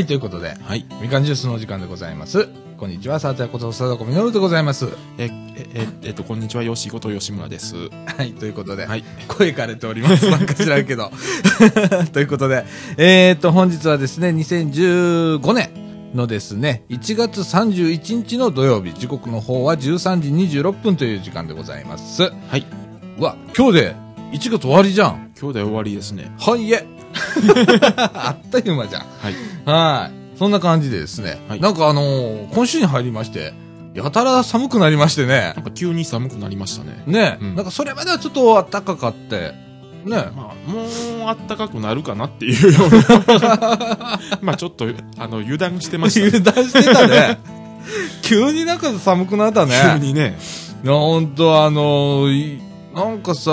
はい、ということで、はい。みかんジュースのお時間でございます。こんにちは、さあてことさだこみのるでございます。え、え、え、えっと、こんにちは、よしこと吉村です。はい、ということで、はい。声枯れております。なんか知らんけど。ということで、えーと、本日はですね、2015年のですね、1月31日の土曜日、時刻の方は13時26分という時間でございます。はい。うわ、今日で1月終わりじゃん。今日で終わりですね。はいえ。あっという間じゃん。はい。はい。そんな感じでですね、はいなんかあのー今週に入りまして、やたら寒くなりましてねな。んか急に寒くなりましたね。ね、うんなんかそれまではちょっと暖かかって、ね、まあ、もう、あったかくなるかなっていうような。まあ、ちょっと、あの、油断してました、油断してたね。急になんか寒くなったね。急にね。いや、ほんとあのーいなんかさ、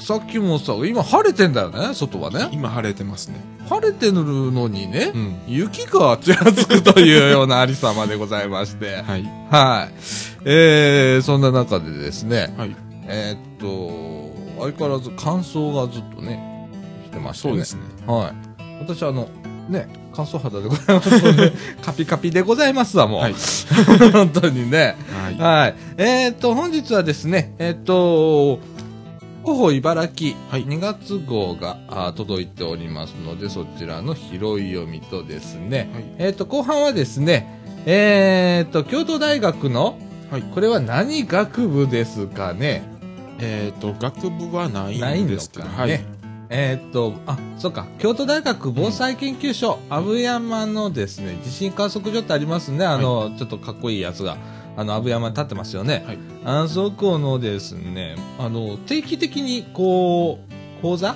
さっきもさ、今晴れてんだよね、外はね。今晴れてますね。晴れてるのにね、うん。雪がちらつくというようなありさまでございまして。はい。はい。えー、そんな中でですね、はい。えーっと、相変わらず乾燥がずっとね、してましてね。そうですね。はい。私あの、ね、乾燥肌でございますので、カピカピでございますわ、もう。はい。本当にね。はい。はい。えーっと、本日はですね、えーっと、広報茨城、はい。2月号があ届いておりますので、そちらの拾い読みとですね、はい。えーっと、後半はですね、えーっと、京都大学の、はい。これは何学部ですかね？えっ、と、学部はないんですけど、かね。はい。。えーっと、あ、そうか、京都大学防災研究所、阿武山のですね、地震観測所ってありますね、あの、ちょっとかっこいいやつが、あの、阿武山に立ってますよね。はい。あそこのですね、あの、定期的にこう、講座？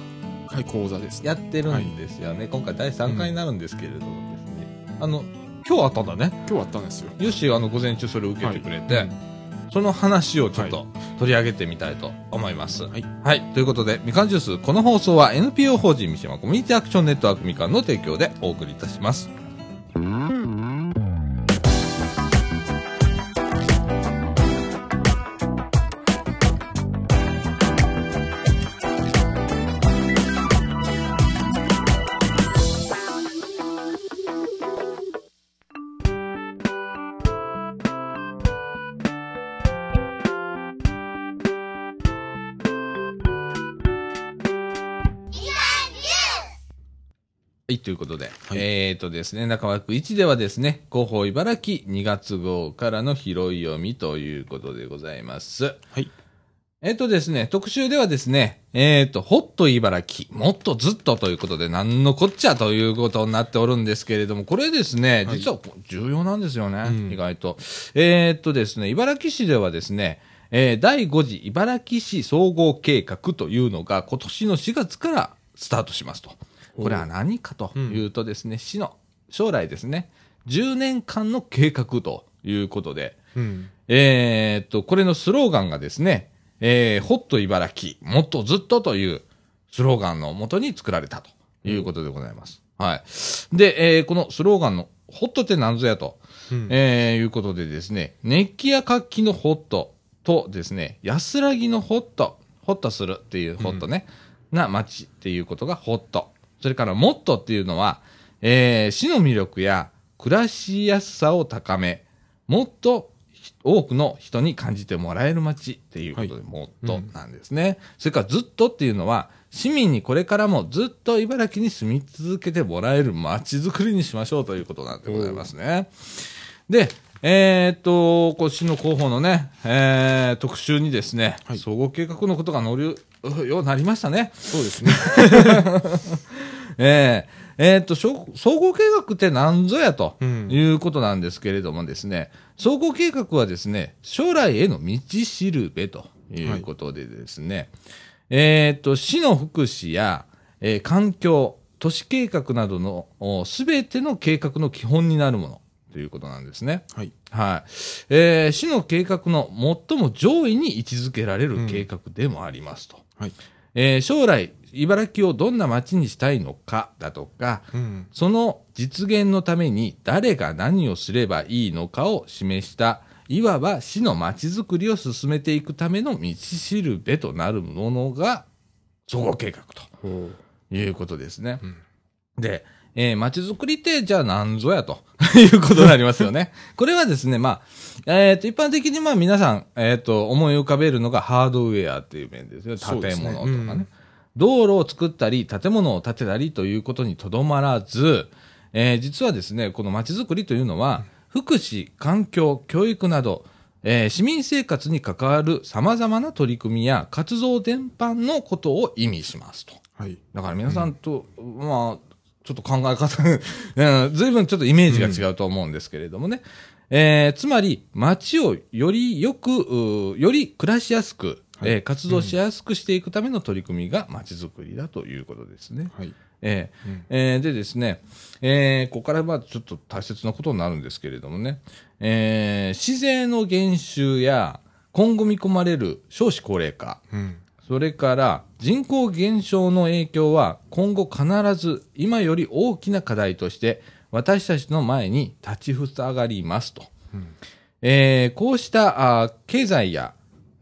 はい、講座です。やってるんですよね。今回第3回になるんですけれどもですね。あの、今日あったんだね。今日あったんですよ。よし、あの、午前中それを受けてくれて、はいその話をちょっはと取り上げてみたいと思います。はい。はい。ということで、みかんジュース、この放送は NPO 法人三島コミュニティアクションネットワークみかんの提供でお送りいたします。ということで、はいえーとですね、中枠1ではですね、広報茨城2月号からの拾い読みということでございます。はい。えーとですね、特集ではですね、えーと、ホット茨城、もっとずっとということで、なんのこっちゃということになっておるんですけれども、これですね、はい実は重要なんですよね、うん意外と。えーとですね、茨城市ではですね、えー第5次茨城市総合計画というのが今年の4月からスタートしますと。これは何かというとですね、市の将来ですね、10年間の計画ということで、うん。えーっと、これのスローガンがですね、えー、ホット茨城、もっとずっとというスローガンのもとに作られたということでございます。はい。で、えーこのスローガンのホットって何ぞやと、うんえーいうことでですね、熱気や活気のホットとですね、安らぎのホット、ホッとするっていうホットね、な街っていうことがホット。それからもっとっていうのは、えー市の魅力や暮らしやすさを高め、もっと多くの人に感じてもらえる街っていうことで、はいもっとなんですね。それからずっとっていうのは、市民にこれからもずっと茨城に住み続けてもらえる街づくりにしましょうということなんでございますね。で、えーっと、こう市の広報のね、えー特集にですね、はい総合計画のことが載るようになりましたね。そうですね。えーえーっと、総合計画って何ぞやとうんいうことなんですけれどもですね、総合計画はですね、将来への道しるべということでですね、えーっと、市の福祉や、えー環境、都市計画などのすべての計画の基本になるものということなんですね。はい。はい。えー市の計画の最も上位に位置づけられる計画でもありますと。はい。えー将来、茨城をどんな街にしたいのかだとか、うん。その実現のために誰が何をすればいいのかを示した、いわば市の街づくりを進めていくための道しるべとなるものが総合計画とほいうことですね。うんで、えー、街づくりって、じゃあ何ぞやと いうことになりますよね。これはですね、まあ、えっ、と、一般的にまあ皆さん、えっ、と、思い浮かべるのがハードウェアっていう面ですよ。建物とかね。うん道路を作ったり、建物を建てたりということにとどまらず、えー実はですね、この街づくりというのは、福祉、環境、教育など、えー市民生活に関わる様々な取り組みや活動全般のことを意味しますと。はい。だから皆さんと、まあ、ちょっと考え方、うんずいぶんちょっとイメージが違うと思うんですけれどもね。えーつまり、街をよりよく、より暮らしやすく、はいえー活動しやすくしていくための取り組みが街づくりだということですね。はい。えーうんえーでですね、えーここからまあちょっと大切なことになるんですけれどもね、えー自然の減収や今後見込まれる少子高齢化、うん。それから人口減少の影響は今後必ず今より大きな課題として私たちの前に立ちふさがりますと。うんえーこうしたあー経済や、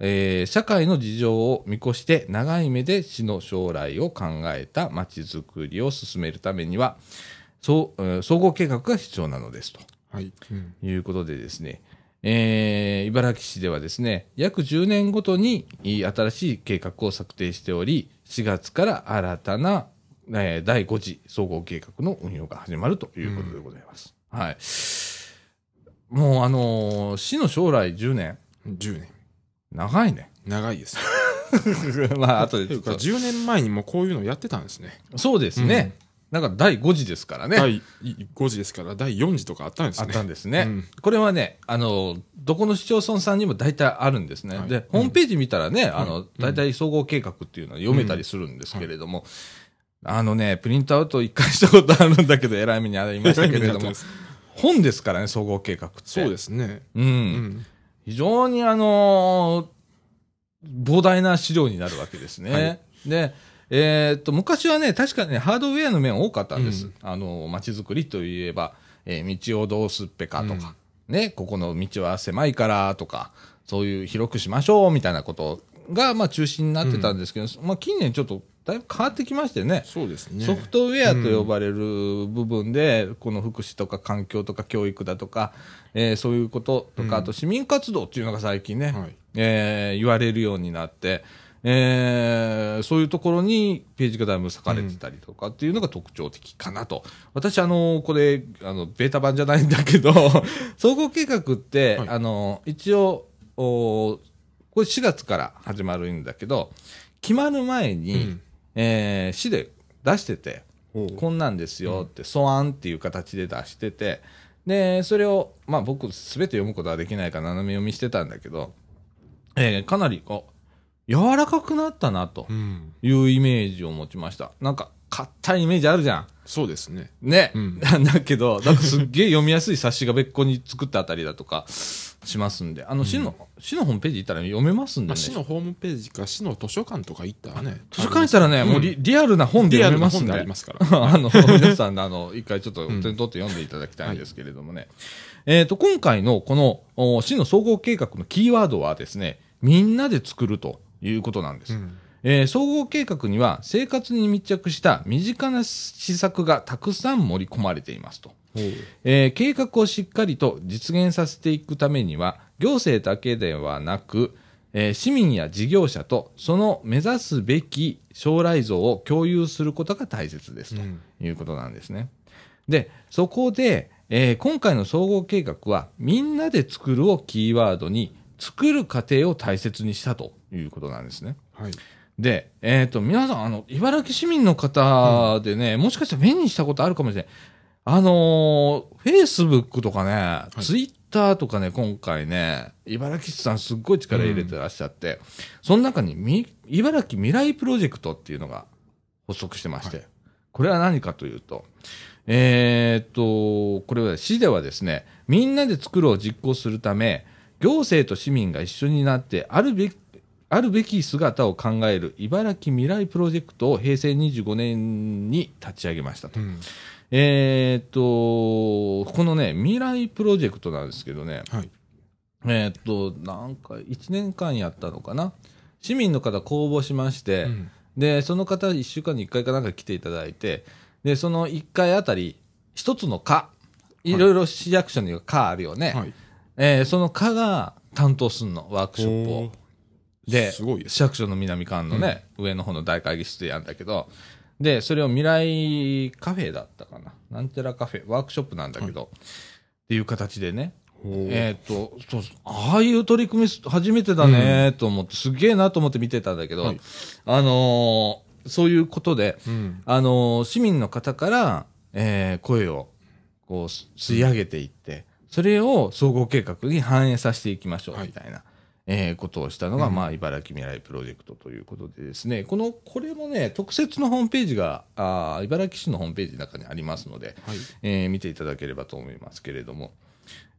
えー社会の事情を見越して長い目で市の将来を考えた街づくりを進めるためには、そうえー総合計画が必要なのですと。はい。うん。いうことでですね、えー茨城市ではですね、約10年ごとに新しい計画を策定しており、4月から新たな、えー第5次総合計画の運用が始まるということでございます。はい。もうあのー市の将来10年、10年。長いね。長いです。まあ、後でというか、ちょっと。10年前にもこういうのやってたんですね。そうですね。なんか第5次ですからね。第5次ですから、第4次とかあったんですね。あったんですね。うんこれはね、あの、どこの市町村さんにも大体あるんですね。はいで、ホームページ見たらね、あの、うん大体総合計画っていうのは読めたりするんですけれども、あのね、プリントアウト一回したことあるんだけど、えらい目にありましたけれども、本ですからね、総合計画って。そうですね。うん。うん。非常にあのー膨大な資料になるわけですね。はいで、えーっと、昔はね、確かにね、ハードウェアの面多かったんです。うんあの、街づくりといえば、えー道をどうすっぺかとか、ね、ここの道は狭いからとか、そういう広くしましょうみたいなことが、まあ中心になってたんですけど、まあ近年ちょっとだいぶ変わってきましてね。そうですね。ソフトウェアと呼ばれる部分で、この福祉とか環境とか教育だとか、えーそういうこととか、うんあと市民活動っていうのが最近ね、はい。えー言われるようになって、えーそういうところにページがだいぶ割かれてたりとかっていうのが特徴的かなと。私、あの、これ、あの、ベータ版じゃないんだけど、総合計画って、はいあの、一応、おこれ4月から始まるんだけど、決まる前に、うんえー市で出してて、こんなんですよって、素案っていう形で出してて、で、それを、まあ僕、すべて読むことはできないから斜め読みしてたんだけど、えーかなり、こう、柔らかくなったな、とうん。いうイメージを持ちました。なんか、硬いイメージあるじゃん。そうですね。ね。うん だけど、なんかすっげえ読みやすい冊子が別個に作ってあったりだとかしますんで、あの、市の、市のホームページ行ったら読めますんでまあ、ね。市のホームページか、市の図書館とか行ったらね。図書館行ったらね、うんもうリリアルな本で読めますんで。ルな本でありますから。あの、皆さん、あの、一回ちょっとうん手に取って読んでいただきたいんですけれどもね。えっ、と、今回のこの、お市の総合計画のキーワードはですね、みんなで作るということなんです。うんえー総合計画には生活に密着した身近な施策がたくさん盛り込まれていますと。えー計画をしっかりと実現させていくためには、行政だけではなく、えー市民や事業者とその目指すべき将来像を共有することが大切ですとうんいうことなんですね。で、そこで、えー今回の総合計画は、みんなで作るをキーワードに、作る過程を大切にしたということなんですね。はい。で、えっ、と、皆さん、あの、茨城市民の方でね、もしかしたら目にしたことあるかもしれない。あのー、Facebook とかね、い。Twitter とかね、今回ね、茨城市さんすっごい力入れてらっしゃって、その中にみ、茨城未来プロジェクトっていうのが発足してまして、はこれは何かというと、えっ、と、これは市ではですね、みんなで作るを実行するため、行政と市民が一緒になって、あるべき、あるべき姿を考える茨城未来プロジェクトを平成25年に立ち上げましたと。うんえっ、と、このね、未来プロジェクトなんですけどね、はい。えっ、と、なんか1年間やったのかな。市民の方公募しまして、うんで、その方1週間に1回かなんか来ていただいて、で、その1回あたり、一つの課、いろいろ市役所には課あるよね。はい。えーその課が担当すんの、ワークショップをで、すごい。市役所の南館のね、上の方の大会議室でやるんだけど、で、それを未来カフェだったかな。なんちゃらカフェ、ワークショップなんだけど、っていう形でね、えっ、と、そう、ああいう取り組みす初めてだねと思って、すげえなと思って見てたんだけど、はい。あのーそういうことで、うん。あのー市民の方から、えー声を、こう、す吸い上げていって、それを総合計画に反映させていきましょう、はい。みたいな、えーことをしたのが、うんまあ、茨城未来プロジェクトということでですね、この、これもね、特設のホームページが、あー茨城市のホームページの中にありますので、はい。えー見ていただければと思いますけれども、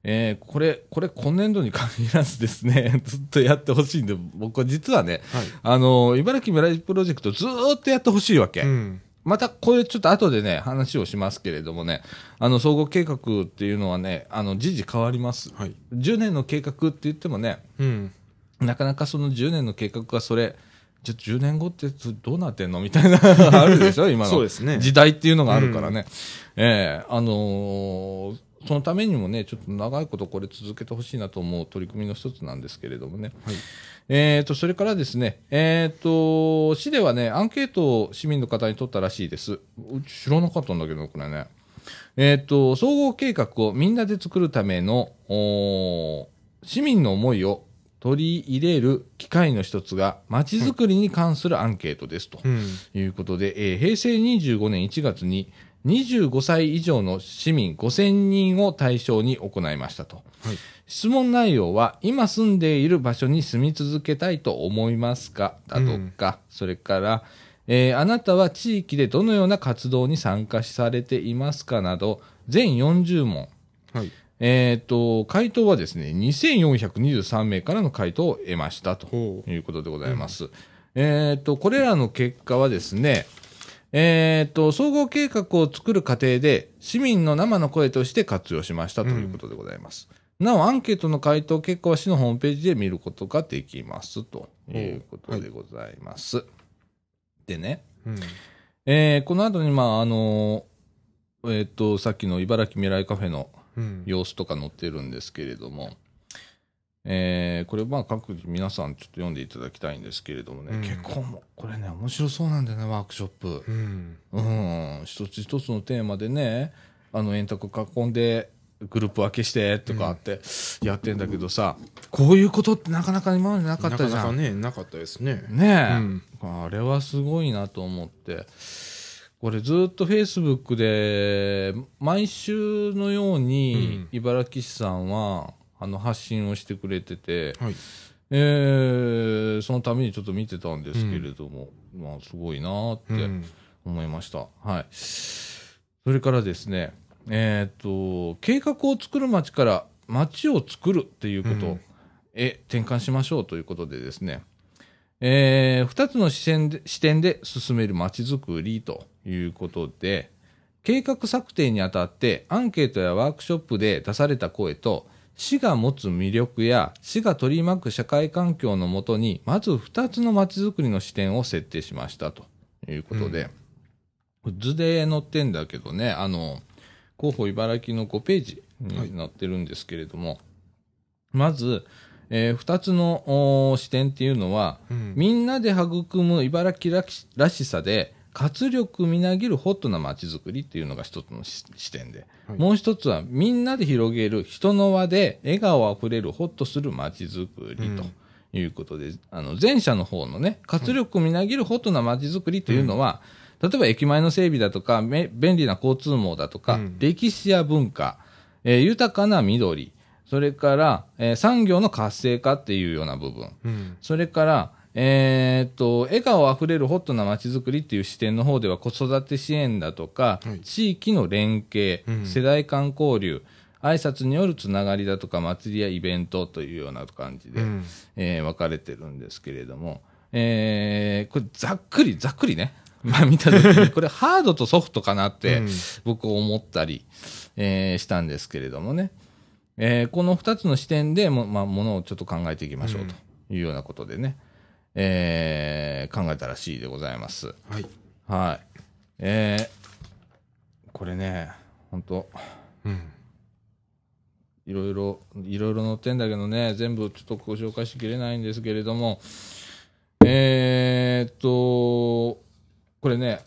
えーこれ、これ今年度に限らずですね、ずっとやってほしいんで、僕は実はね、はい。あの、茨城未来プロジェクトずーっとやってほしいわけ。うん。また、これちょっと後でね、話をしますけれどもね、あの、総合計画っていうのはね、あの、時々変わります。はい。10年の計画って言ってもね、うん。なかなかその10年の計画がそれ、じゃ10年後ってどうなってんの？みたいな、あるでしょ？今の。そうですね時代っていうのがあるからね。ええあのーそのためにもね、ちょっと長いことこれ続けてほしいなと思う取り組みの一つなんですけれどもね。はい。えー、と、それからですね、えー、と、市ではね、アンケートを市民の方に取ったらしいです。うち知らなかったんだけど、これね。えー、と、総合計画をみんなで作るための、市民の思いを取り入れる機会の一つが、まちづくりに関するアンケートですと。うん。いうことで、えー平成25年1月に25歳以上の市民5000人を対象に行いましたと。はい。質問内容は、今住んでいる場所に住み続けたいと思いますか？だとか、それから、えーあなたは地域でどのような活動に参加されていますか？など、全40問。はい。えっ、と、回答はですね、2423名からの回答を得ましたと。いうことでございます。えっ、と、これらの結果はですね、えっ、と、総合計画を作る過程で市民の生の声として活用しましたということでございます。なお、アンケートの回答結果は市のホームページで見ることができますということでございます。でね、うん。えーこの後に、まあ、あのえっ、と、さっきの茨城未来カフェのうん。様子とか載ってるんですけれども、えーこれまあ各自皆さんちょっと読んでいただきたいんですけれどもね、うん結構もこれね面白そうなんだよねワークショップうん。うん一つ一つのテーマでねあの円卓囲んでグループ分けしてとかあってやってんだけどさ、こういうことってなかなか今までなかったじゃんなかなかね、なかったですね。ねえ、うんあれはすごいなと思って、これずっとフェイスブックで、毎週のように、茨城市さんは、あの、発信をしてくれてて、はい。えーそのためにちょっと見てたんですけれども、まあ、すごいなーってうん。思いました。はい。それからですね、えっ、と、計画を作る街から街を作るっていうことうん。へ転換しましょうということでですね、えー二つの視点で視点で進める街づくりということで、計画策定にあたってアンケートやワークショップで出された声と、市が持つ魅力や市が取り巻く社会環境のもとに、まず二つの街づくりの視点を設定しましたということで、図で載ってんだけどね、あの、広報茨城の5ページに載ってるんですけれども、まず、えー二つのお視点っていうのは、うん。みんなで育む茨城らしらしさで、活力みなぎるホットな街づくりっていうのが一つのし視点で、はい。もう一つはみんなで広げる人の輪で笑顔あふれるホッとする街づくりということで、あの前者の方のね、活力みなぎるホットな街づくりというのは、例えば駅前の整備だとか、め便利な交通網だとか、うん歴史や文化、えー豊かな緑、それから、えー産業の活性化っていうような部分、うん。それから、えーっと、笑顔あふれるホットな街づくりっていう視点の方では子育て支援だとか、はい地域の連携、うん世代間交流、挨拶によるつながりだとか祭りやイベントというような感じで、うん。えー分かれてるんですけれども、えーこれざっくり、ざっくりね。まあ見た時に、これハードとソフトかなってうん僕思ったり、えーしたんですけれどもね。えーこの二つの視点でも、まあ、ものをちょっと考えていきましょうというようなことでね、えー考えたらしいでございます。はい。はい。えーこれね、本当うん。いろいろ、いろいろ載ってんだけどね、全部ちょっとご紹介しきれないんですけれども、えーっと、これね、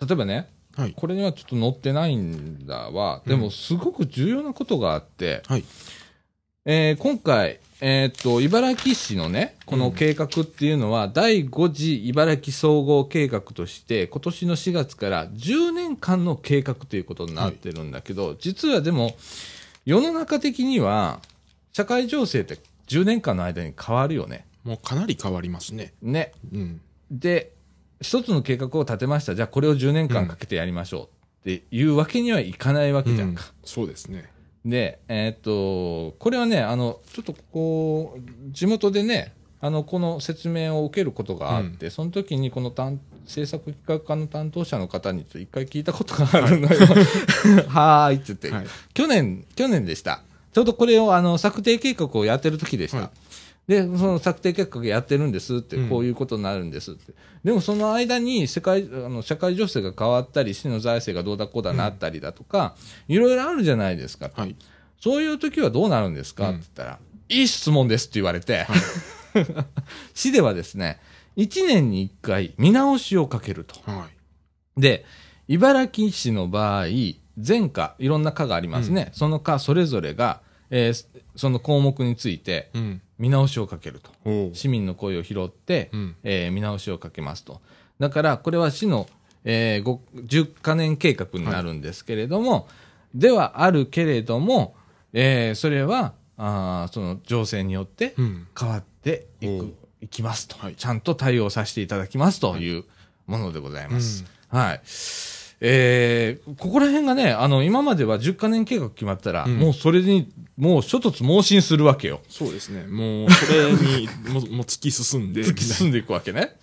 例えばね、はい。これにはちょっと載ってないんだわ。でも、すごく重要なことがあって、はい。えー今回、えーっと、茨城市のね、この計画っていうのは、第5次茨城総合計画として、今年の4月から10年間の計画ということになってるんだけど、実はでも、世の中的には、社会情勢って10年間の間に変わるよね。もうかなり変わりますね。ね。うん。で、一つの計画を立てました。じゃあこれを10年間かけてやりましょうっていうわけにはいかないわけじゃんか。そうですね。で、えーっと、これはね、あの、ちょっとこう、地元でね、あの、この説明を受けることがあって、その時にこの担制作企画課の担当者の方に一回聞いたことがあるのよ。は ーいって言って、はい去年、去年でした。ちょうどこれをあの策定計画をやってる時でした。はいで、その策定計画やってるんですって、うんこういうことになるんですって。でもその間に世界、あの社会情勢が変わったり、市の財政がどうだこうだなったりだとか、いろいろあるじゃないですか。はい。そういう時はどうなるんですか、うんって言ったら、いい質問ですって言われて、市ではですね、1年に1回見直しをかけると。はで、茨城市の場合、全課、いろんな課がありますね。その課それぞれが、えーその項目についてい。うん。見直しをかけると。市民の声を拾って、うん。えー見直しをかけますと。だから、これは市の、えー、ご10カ年計画になるんですけれども、ではあるけれども、えーそれは、あーその情勢によってうん。変わっていおうく、いきますと、はいちゃんと対応させていただきますというものでございます。はい。えーここら辺がね、あの、今までは10カ年計画決まったら、うんもうそれに、もう諸突猛進するわけよ。そうですね。もう、それに、もう、もう突き進んで。突き進んでいくわけね。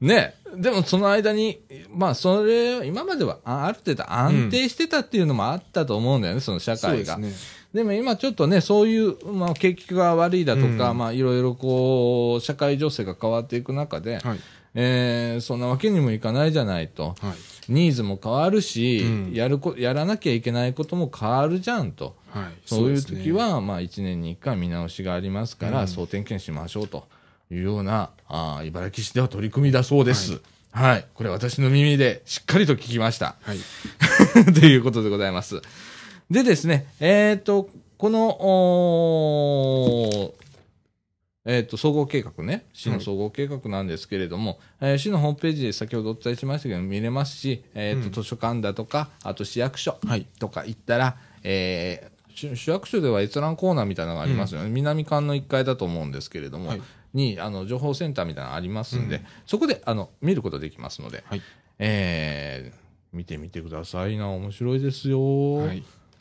ね。でもその間に、まあそれ、今まではあある程度安定してたっていうのもあったと思うんだよね、その社会が。ですね。でも今ちょっとね、そういう、まあ景気が悪いだとか、うんまあいろいろこう、社会情勢が変わっていく中で、はい。えーそんなわけにもいかないじゃないと。はい。ニーズも変わるし、うんやるこ、やらなきゃいけないことも変わるじゃんと。はい。そういう時、は、まあ、1年に1回見直しがありますから、うん総点検しましょうというような、あー茨城市では取り組みだそうです。はい。これ私の耳でしっかりと聞きました。はい。ということでございます。でですね、えっ、と、この、おーえっ、と、総合計画ね、市の総合計画なんですけれども、えー市のホームページで先ほどお伝えしましたけど、見れますし、えっ、と、うん図書館だとか、あと市役所はい。とか行ったら、えー市市役所では閲覧コーナーみたいなのがありますよね。南館の1階だと思うんですけれども、はいに、あの、情報センターみたいなのがありますんで、うんそこで、あの、見ることできますので、はい。えー見てみてくださいな。面白いですよ。は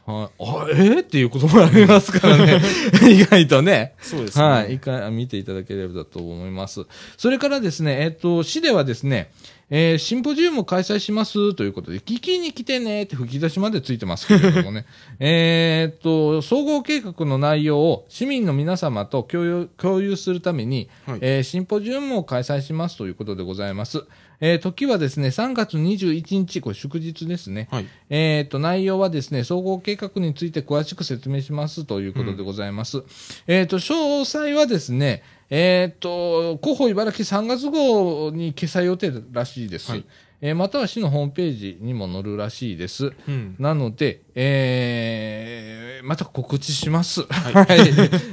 はいい。。あ、え？ー、っていうこともありますからね。意外とね。そうですね。はい。一回見ていただければと思います。それからですね、えっ、と、市ではですね、えーシンポジウムを開催しますということで、聞きに来てねって吹き出しまでついてますけれどもね。えっと、総合計画の内容を市民の皆様と共有共有するために、はいえーシンポジウムを開催しますということでございます。えー時はですね、3月21日、これ祝日ですね。はい。えっ、と、内容はですね、総合計画について詳しく説明しますということでございます。えっ、と、詳細はですね、えっ、と、広報茨城3月号に掲載予定らしいです。はいえーまたは市のホームページにも載るらしいです。うん。なので、えーまた告知します。はい はい。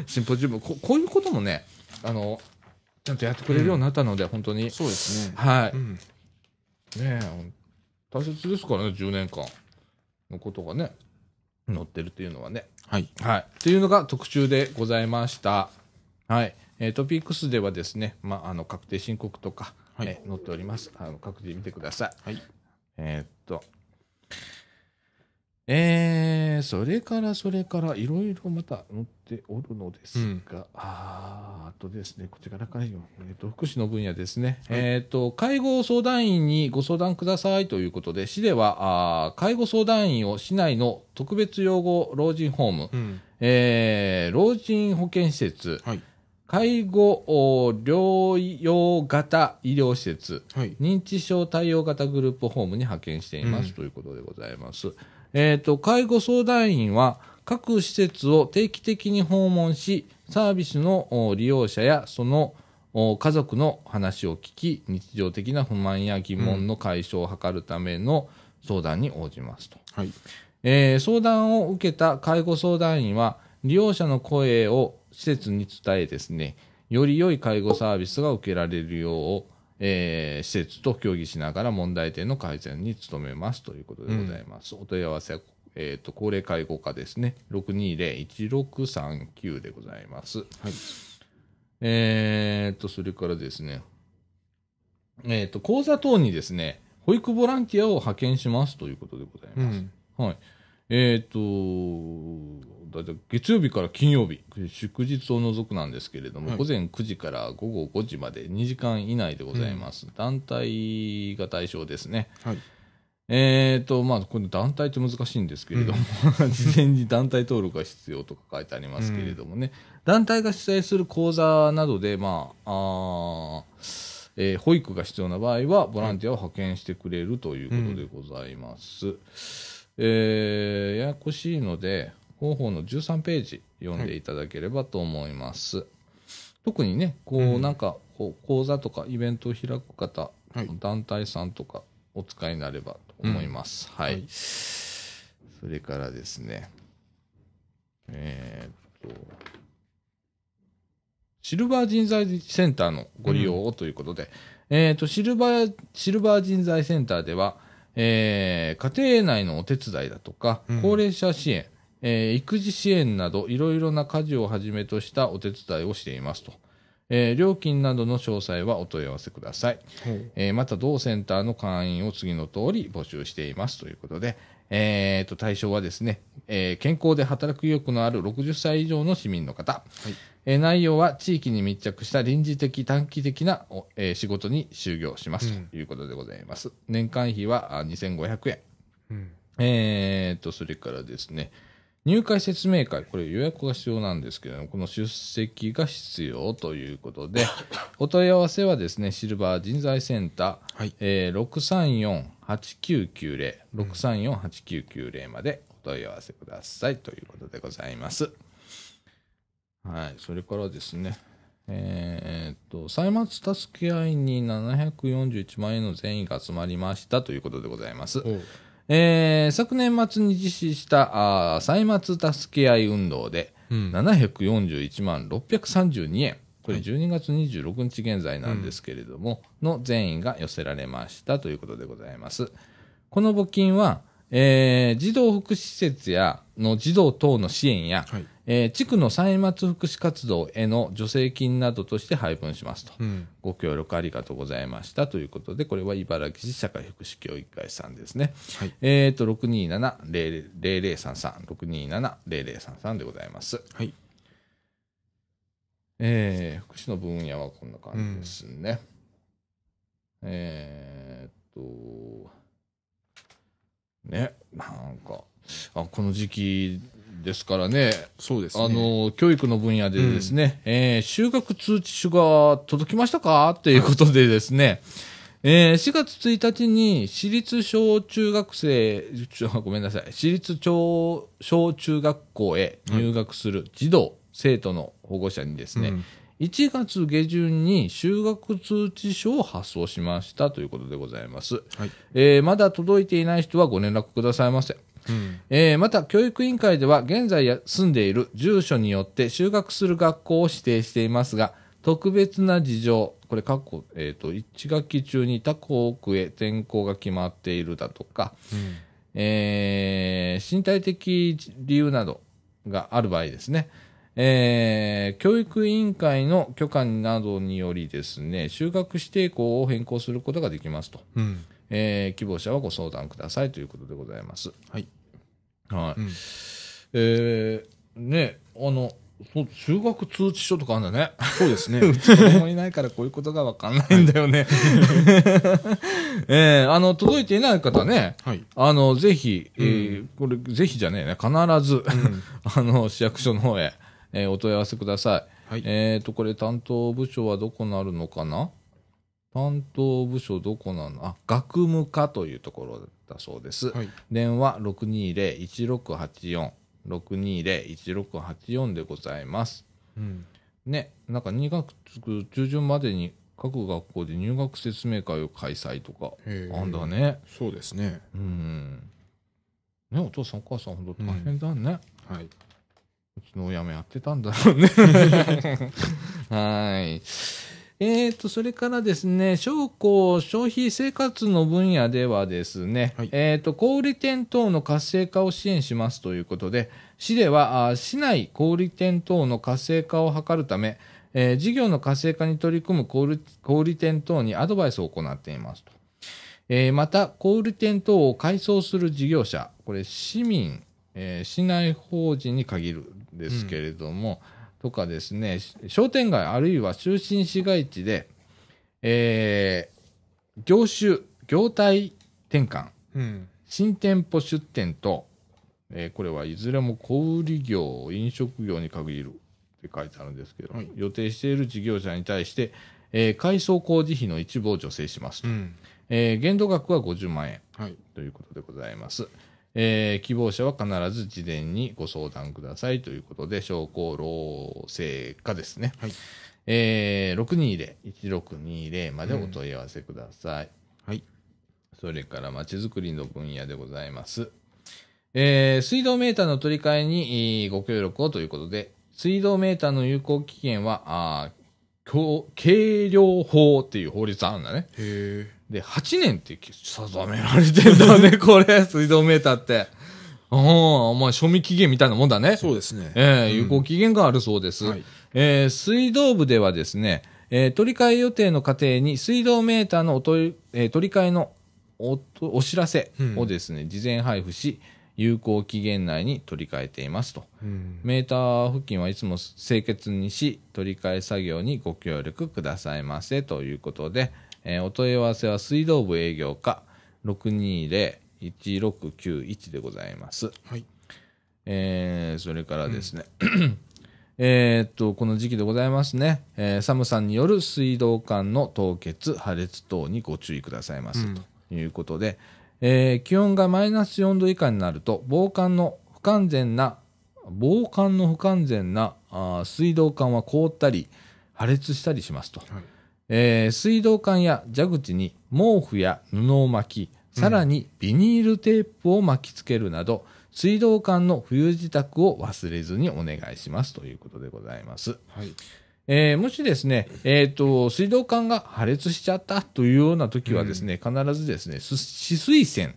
シンポジウムこ、こういうこともね、あの、ちゃんとやってくれるようになったので、本当に。そうですね。はい。うん。ねえ、大切ですからね、10年間のことがね、載ってるっていうのはね。はい。はい。っていうのが特集でございました。はい。えートピックスではですね、まあ、あの、確定申告とか、はいえー載っております。あの、各自見てください。はい。えーっと、えー、それからそれからいろいろまた載っておるのですが、あーあとですね、こちらからよ、えーっと、福祉の分野ですね、はい。えーっと、介護相談員にご相談くださいということで、市では、あー介護相談員を市内の特別養護老人ホーム、うん。えー老人保健施設、はい。介護お療養型医療施設、はい。認知症対応型グループホームに派遣しています、うん。ということでございます。えっ、と、介護相談員は各施設を定期的に訪問し、サービスのお利用者やそのお家族の話を聞き、日常的な不満や疑問の解消を図るための相談に応じますと。はい。えー相談を受けた介護相談員は、利用者の声を施設に伝えですね、より良い介護サービスが受けられるよう、えー施設と協議しながら問題点の改善に努めますということでございます。お問い合わせは、えーと、高齢介護課ですね、620-1639でございます。はい。えーと、それからですね、えーと、講座等にですね、保育ボランティアを派遣しますということでございます。うん。はい。えっ、と、だい月曜日から金曜日、祝日を除くなんですけれども、はい午前9時から午後5時まで2時間以内でございます。団体が対象ですね。はい。えっ、と、まあ、これ団体って難しいんですけれども、事前に団体登録が必要とか書いてありますけれどもね、団体が主催する講座などで、まあ、あーえー保育が必要な場合は、ボランティアを派遣してくれるということでございます。えーややこしいので、広報の13ページ読んでいただければと思います。特にね、こう、うん。なんか、こう講座とかイベントを開く方、はい。団体さんとかお使いになればと思います。はい、はい。それからですね、えーっと、シルバー人材センターのご利用をということで、えーっと、シルバー、シルバー人材センターでは、えー家庭内のお手伝いだとか、うん高齢者支援、えー育児支援など、いろいろな家事をはじめとしたお手伝いをしていますと。えー料金などの詳細はお問い合わせください。えーまた同センターの会員を次の通り募集していますということで、えーと対象はですね、えー健康で働く意欲のある60歳以上の市民の方、えー内容は地域に密着した臨時的短期的な、おえー仕事に就業しますということでございます。年間費はあ2500円。うん。えーと、それからですね、入会説明会、これ予約が必要なんですけれども、この出席が必要ということで、お問い合わせはですね、シルバー人材センター、はい。えー、634-8990、634-8990までお問い合わせくださいということでございます。はい、それからですね、えーっと、歳末助け合いに741万円の善意が集まりましたということでございます。えー昨年末に実施したあー歳末助け合い運動で、うん。741万632円、これはい12月26日現在なんですけれども、の善意が寄せられましたということでございます。この募金は、えー児童福祉施設やの児童等の支援や、はい。えー地区の歳末福祉活動への助成金などとして配分しますと。うん。ご協力ありがとうございましたということで、これは茨城市社会福祉協議会さんですね。はい。えっ、と、627-0033、627-0033でございます。はい。えー、福祉の分野はこんな感じですね。えーっと、ね、なんか、あこの時期ですからね、そうですね。あ、の、教育の分野でですね、えー修学通知書が届きましたか？っていうことでですね、えー4月1日に私立小中学生、ごめんなさい、私立小小中学校へ入学する児童、生徒の保護者にですね、うん1月下旬に就学通知書を発送しましたということでございます。はい。えーまだ届いていない人はご連絡くださいませ。うん。えーまた、教育委員会では、現在や住んでいる住所によって就学する学校を指定していますが、特別な事情、これ、過去、えっ、と、1学期中に他校区へ転校が決まっているだとか、うん。えー身体的理由などがある場合ですね、えー教育委員会の許可などによりですね、就学指定校を変更することができますと。うん。えー希望者はご相談くださいということでございます。はい。はい。うん。えー、ね、あの、そう修学通知書とかあるんだね。そうですね。うち子供いないからこういうことがわかんないんだよね。えー、あの、届いていない方ね、はい。あの、ぜひ、えーこれ、ぜひじゃねえね、必ず、うん。あの、市役所の方へ、えーお問い合わせください。はい。えっ、と、これ担当部署はどこなるのかな？担当部署どこなの？あ、学務課というところだそうです。はい。電話620-1684。620-1684でございます。うん。ね、なんか2月中旬までに各学校で入学説明会を開催とか、あんだ。ね。そうですね。うん。ね、お父さんお母さん本当大変だね。はい。うちの親もやってたんだろうね。はい。えーと、それからですね、商工消費生活の分野ではですね、はいえーと、小売店等の活性化を支援しますということで、市では、あ市内小売店等の活性化を図るため、えー事業の活性化に取り組む小売小売店等にアドバイスを行っていますと。えーまた、小売店等を改装する事業者、これ市民、えー市内法人に限るんですけれども、とかですね、し商店街あるいは中心市街地で、えー業種、業態転換、うん。新店舗出店と、えーこれはいずれも小売業、飲食業に限るって書いてあるんですけど、はい予定している事業者に対して、えー改装工事費の一部を助成しますと。うん。えー限度額は50万円はい。ということでございます。えー希望者は必ず事前にご相談くださいということで、商工労政課ですね。はい。えー、620-1620までお問い合わせください。はい。それから、まちづくりの分野でございます。えー水道メーターの取り替えにえーご協力をということで、水道メーターの有効期限は、あ計量法っていう法律あるんだね。へえ。で、8年って定められてんだね、これ、水道メーターって。ああ、お前、賞味期限みたいなもんだね。そうですね。ええうん有効期限があるそうです。はい。えー水道部ではですね、えー取り替え予定の過程に水道メーターのお取り,、えー取り替えのおお知らせをですね、事前配布し、有効期限内に取り替えていますと。うん。メーター付近はいつも清潔にし、取り替え作業にご協力くださいませということで、えーお問い合わせは水道部営業課620-1691でございます。はい。えーそれからですね、えーっと、この時期でございますね、えー寒さによる水道管の凍結、破裂等にご注意くださいます、うんということで、えー気温がマイナス4度以下になると、防寒の不完全な、防寒の不完全なあー水道管は凍ったり、破裂したりしますと。はい。えー水道管や蛇口に毛布や布を巻き、さらにビニールテープを巻きつけるなど、水道管の冬支度を忘れずにお願いしますということでございます。はい。えーもしですね、えっ、と、水道管が破裂しちゃったというような時はですね、必ずですね、す止水栓、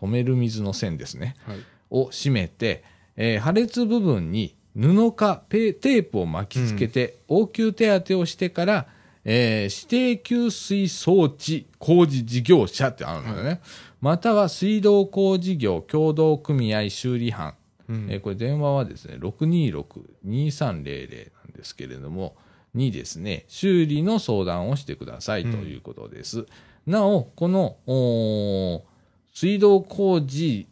止める水の線ですね、はい。を締めて、えー破裂部分に布かペテープを巻きつけて、応急手当てをしてから、えー指定給水装置工事事業者ってあるんだよね。または水道工事業協同組合修理班。うんえーこれ電話はですね、626-2300なんですけれども、にですね、修理の相談をしてくださいということです。なお、この、水道工事、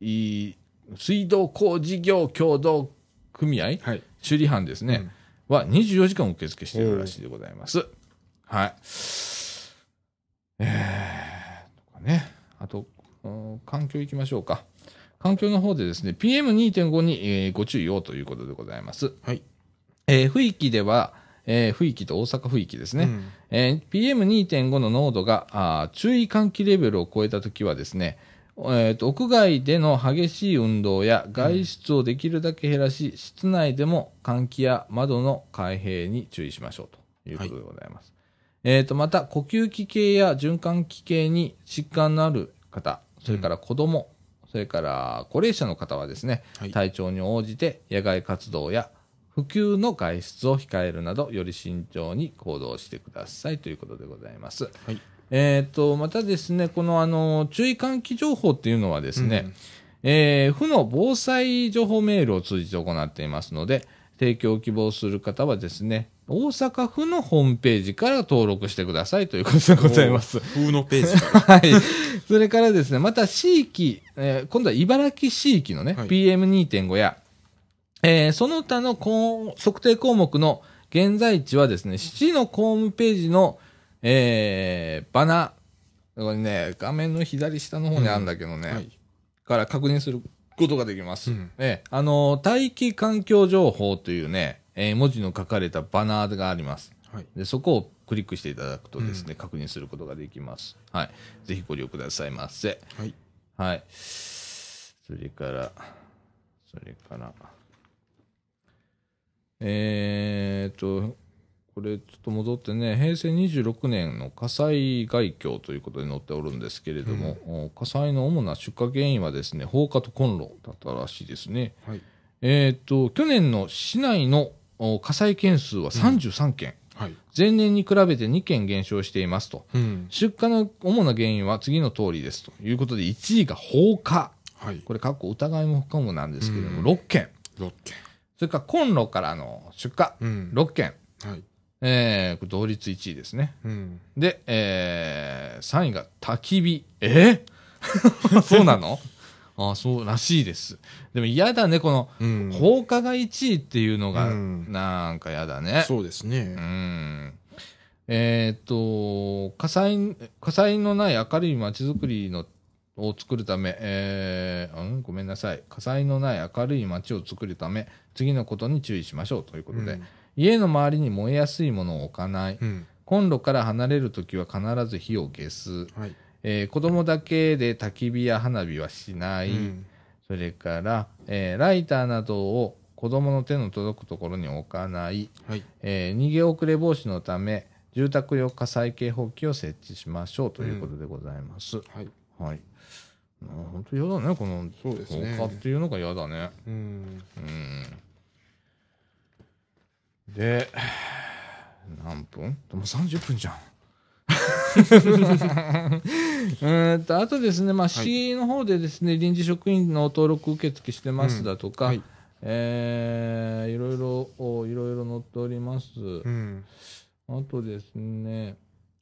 い水道工事業協同組合はい。修理班ですね、は24時間受付しているらしいでございます。はい。えー、とかね。あと、うん環境行きましょうか。環境の方でですね、PM2.5 に、えーご注意をということでございます。はい。えー、区域では、えー、区域と大阪府域ですね。うんえー PM2.5 の濃度があー注意喚起レベルを超えたときはですね、えーと屋外での激しい運動や外出をできるだけ減らし、室内でも換気や窓の開閉に注意しましょうということでございます。えーとまた、呼吸器系や循環器系に疾患のある方、それから子供、それから高齢者の方はですね、はい体調に応じて野外活動や普及の外出を控えるなど、より慎重に行動してくださいということでございます。はい。えっ、と、またですね、このあの、注意喚起情報っていうのはですね、うんえー府の防災情報メールを通じて行っていますので、提供を希望する方はですね、大阪府のホームページから登録してくださいということでございます。風のページ。はい。それからですね、また地域、えー今度は茨城市域のね、はい PM2.5 や、えーその他の項測定項目の現在地はですね、市のホームページの、えー、バナー、これね、画面の左下の方にあるんだけどね、はい。から確認することができます。うんええあの、大気環境情報というね、えー文字の書かれたバナーがあります。はい。で、そこをクリックしていただくとですね、確認することができます。はい。ぜひご利用くださいませ。はい。はい。それから、それから、えーっと、これちょっと戻ってね、平成26年の火災概況ということで載っておるんですけれども、お火災の主な出火原因はですね、放火とコンロだったらしいですね。はい。えーっと、去年の市内のお火災件数は33件、はい。前年に比べて2件減少していますと。うん。出火の主な原因は次の通りですということで、1位が放火。はい。これ、かっこ疑いも含むなんですけれども、うん6件。6件。それからコンロからの出火、うん。6件。はい。えー、同率1位ですね。うん。で、えー、3位が焚き火。え？ー そうなの？ああ、そうらしいです。でも嫌だね、この、うん。放火が1位っていうのが、うんなんか嫌だね。そうですねう。ん。えーっと、火災、火災のない明るい街づくりのを作るため、えーうん、ごめんなさい。火災のない明るい街を作るため、次のことに注意しましょうということで、家の周りに燃えやすいものを置かない。うん。コンロから離れるときは必ず火を消す。はい。えー子供だけで焚き火や花火はしない。うんそれから、えーライターなどを子供の手の届くところに置かない。はい。えー逃げ遅れ防止のため、住宅用火災警報器を設置しましょうということでございます。はい。はい。本当嫌だね、このそうですね放火っていうのが嫌だね。うん。うん。で、何分？でも30分じゃん。えーとあとですね、まあ、市の方でですね、臨時職員の登録受付してますだとか、はい。えーいろいろ、おいろいろ載っております。うん。あとですね、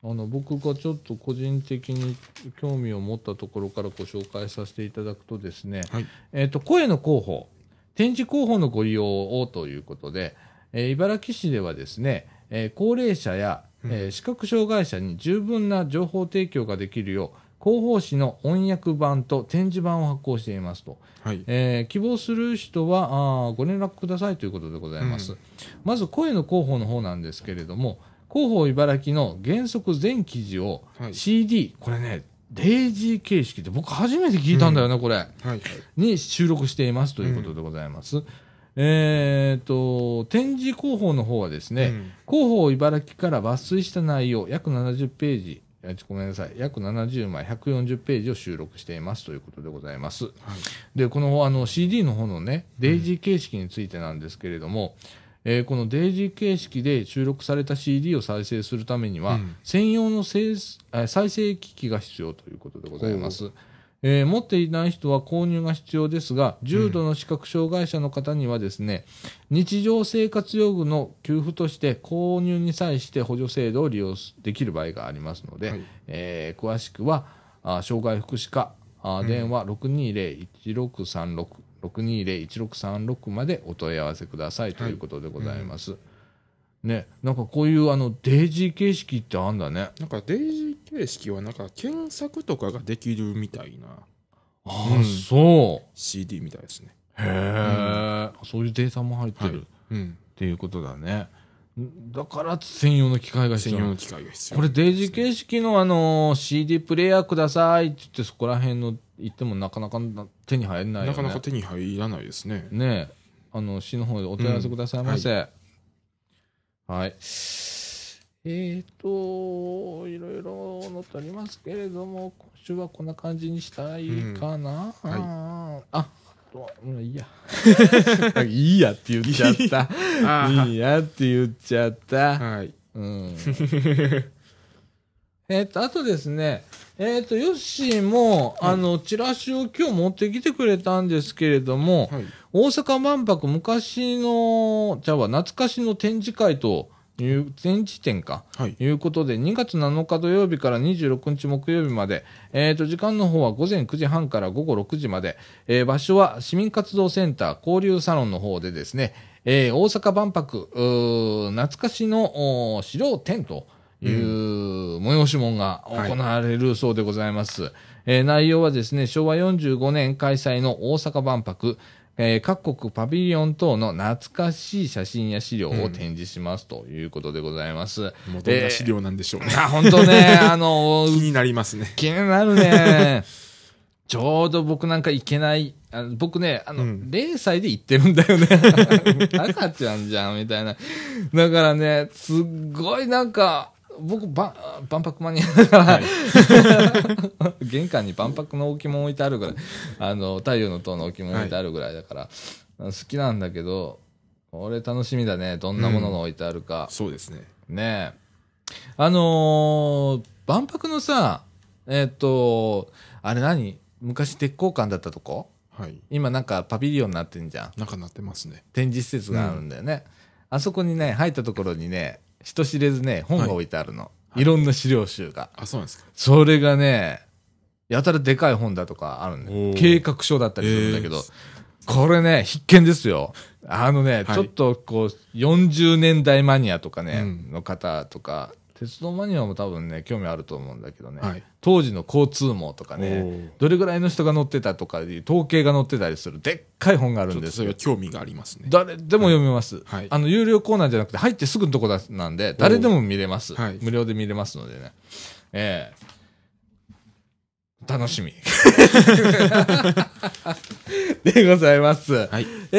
あの僕がちょっと個人的に興味を持ったところからご紹介させていただくとですね、はい。えっ、と、声の広報、展示広報のご利用をということで、えー茨城市ではですね、えー高齢者や、えー視覚障害者に十分な情報提供ができるよう、広報誌の翻訳版と展示版を発行していますと。はい。えー希望する人はあーご連絡くださいということでございます、うん。まず声の広報の方なんですけれども広報茨城の原則全記事をはい。CD、これねデイジー形式で僕初めて聞いたんだよね、これ。はい。に収録していますということでございます、えっと展示広報の方はですね、うん広報茨城から抜粋した内容約70ページえごめんなさい約70枚140ページを収録していますということでございますはい。で、このあの CD の方のね、デイジー形式についてなんですけれども、えーこのデイジー形式で収録された CD を再生するためには、うん専用のせいあ再生機器が必要ということでございます。えー持っていない人は購入が必要ですが、重度の視覚障害者の方にはですね、日常生活用具の給付として購入に際して補助制度を利用できる場合がありますので、はいえー詳しくは、あ障害福祉課、あ電話620-1636、620-1636までお問い合わせくださいということでございます。ね、なんかこういうあのデイジー形式ってあんだね。なんかデイジー形式はなんか検索とかができるみたいなああ、うんそう。CD みたいですね。へえ、そういうデータも入ってる、はいうん。っていうことだね。だから専用の機械が必要専用の機械が必要。これデイジー形式のあの CD プレイヤーくださいって言ってそこら辺の行ってもなかなか手に入らないよね。なかなか手に入らないですね。ねえ、あの、市の方でお問い合わせくださいませ。はい。えーと、いろいろ載っておりますけれども、今週はこんな感じにしたいかな？うんあーあ、あとは、うん、いいや。いいやって言っちゃった。いいやって言っちゃった。はい。うん。えっと、あとですね、えっ、と、ヨッシーも、あの、チラシを今日持ってきてくれたんですけれども、はい。大阪万博昔の、じゃあ懐かしの展示会という、展示展か。はい。いうことで、2月7日土曜日から26日木曜日まで、えっ、と、時間の方は午前9時半から午後6時まで、えー場所は市民活動センター交流サロンの方でですね、えー大阪万博、うー懐かしのお資料展という催し物が行われるそうでございます。えー内容はですね、昭和45年開催の大阪万博、えー各国パビリオン等の懐かしい写真や資料を展示しますということでございます。もうどんな資料なんでしょうね。あ、本当ね、あの、気になりますね。気になるね。ちょうど僕なんか行けない。あの僕ね、あの、うん0歳で行ってるんだよね。赤ちゃんじゃん、みたいな。だからね、すっごいなんか、僕、ば万博マニアだから、はい。玄関に万博の置物置いてあるぐらい、あの、太陽の塔の置物置いてあるぐらいだから、好きなんだけど、俺楽しみだね。どんなものが置いてあるか。そうですね。ねえ。あのー万博のさ、えっ、と、あれ何？昔鉄鋼館だったとこ？はい。今なんかパビリオンになってんじゃん。なんかなってますね。展示施設があるんだよね。あそこにね、入ったところにね、人知れずね、本が置いてあるの。はいい、ろんな資料集が。あ、そうなんですか。それがね、やたらでかい本だとかあるんだよ。おー計画書だったりするんだけど、えーこれね、必見ですよ。あのね、はいちょっとこう、40年代マニアとかね、うんの方とか、鉄道マニアも多分ね、興味あると思うんだけどね、はい当時の交通網とかおねー、どれぐらいの人が乗ってたとか統計が載ってたりする、でっかい本があるんですそれは。興味がありますね。誰でも読めます、はいあの、有料コーナーじゃなくて、入ってすぐのとこだなんで、誰でも見れます。はい無料で見れますのでね。ええ楽しみ。でございます。はい。え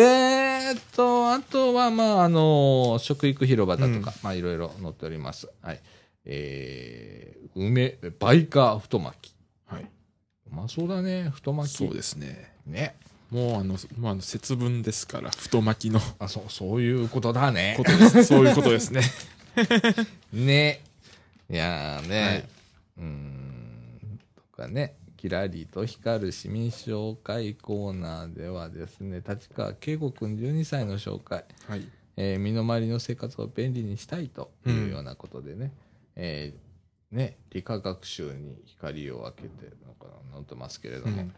ーっと、あとは、まあ、あの、食育広場だとか、うんまあ、いろいろ載っております。はい。えー、梅、バイカー太巻き。はい。うまそうだね、太巻き。そうですね。ね。もうあの、もうあの、節分ですから、太巻きのあ、そう、そういうことだねこ。とです。そういうことですね。ね。いやーね、はいうーん、とかね、キラリと光る市民紹介コーナーではですね、立川慶吾くん12歳の紹介、はい。えー身の回りの生活を便利にしたいというようなことでね、えーね、理科学習に光を当てて、なんか載ってますけれども、うん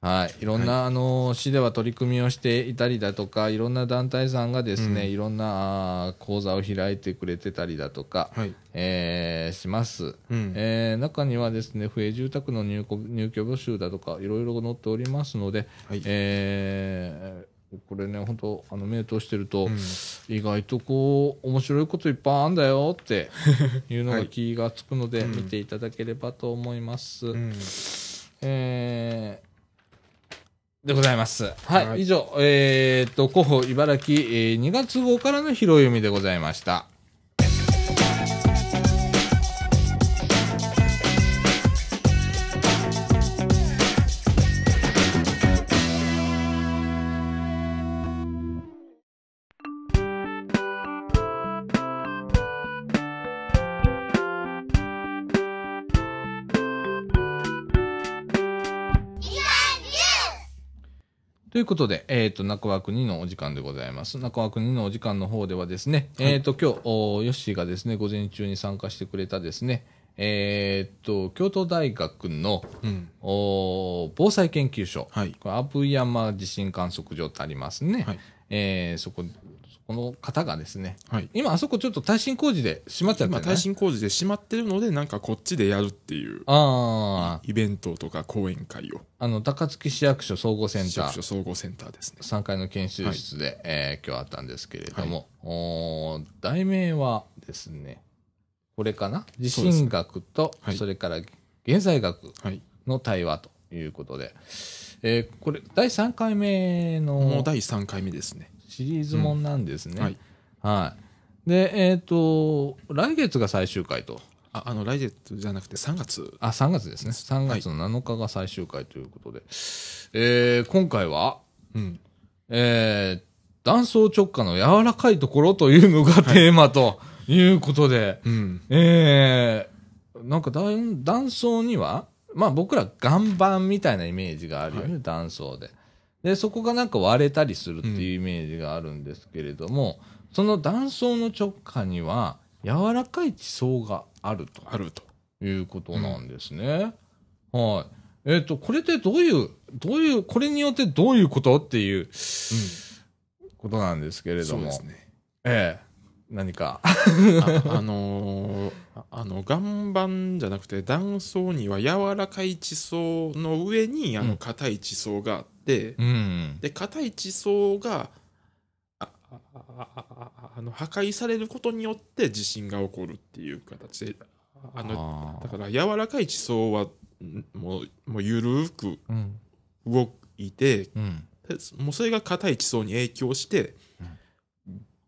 はい、いろんな、あの市では取り組みをしていたりだとか、いろんな団体さんがですね、うんいろんな講座を開いてくれてたりだとか、はい。えーします。うん。えー中にはですね、不営住宅の入居入居募集だとか、いろいろ載っておりますので、はい。えーこれね、本当あの、目通してると、うん意外とこう、面白いこといっぱいあんだよって いうのがはい気がつくので、うん見ていただければと思います。うんえーでございます。はい。はい以上、えーっと、広報茨城、えー2月号からの拾い読みでございました。ことで、えっ、と、中枠2のお時間でございます。中枠2のお時間の方ではですね、はいえっ、と、今日、おヨッシーがですね、午前中に参加してくれたですね、えっ、と、京都大学のうん。お防災研究所、はい。これ阿武山地震観測所ってありますね。はい。えーそこ、そこの方がですね、はい。今あそこちょっと耐震工事で閉まっちゃってね。耐震工事で閉まってるので、なんかこっちでやるっていう、あイベントとか講演会を、あ、あの、高槻市役所総合セン市ター役所総合センターですね。3階の研修室で、えー今日あったんですけれども、おー題名はですね、これかな？地震学と、そ,、はいれから現在学はい。の対話ということで、えーこれ、第3回目のもう第3回目ですね。シリーズもんなんですね。はい。はい。で、えっ、と、来月が最終回と。あ、あの、来月じゃなくて3月。あ、3月ですね。3月の7日が最終回ということで。えー今回は、うん。えー、断層直下の柔らかいところというのがテーマということで、うん。えー、なんか断断層には、まあ僕ら岩盤みたいなイメージがあるよね、は断層で。で、そこがなんか割れたりするっていうイメージがあるんですけれども、その断層の直下には柔らかい地層があると。あると。いうことなんですね。はい。えっ、と、これってどういう、どういう、これによってどういうことっていうことなんですけれども。そうですね。ええ。何か。ああのーあ あの岩盤じゃなくて断層には柔らかい地層の上にあうんの硬い地層があって、うん。で硬い地層がああの破壊されることによって地震が起こるっていう形であのあだから柔らかい地層はんもうもう緩くうん。動いてうん。でもうそれが硬い地層に影響して、うん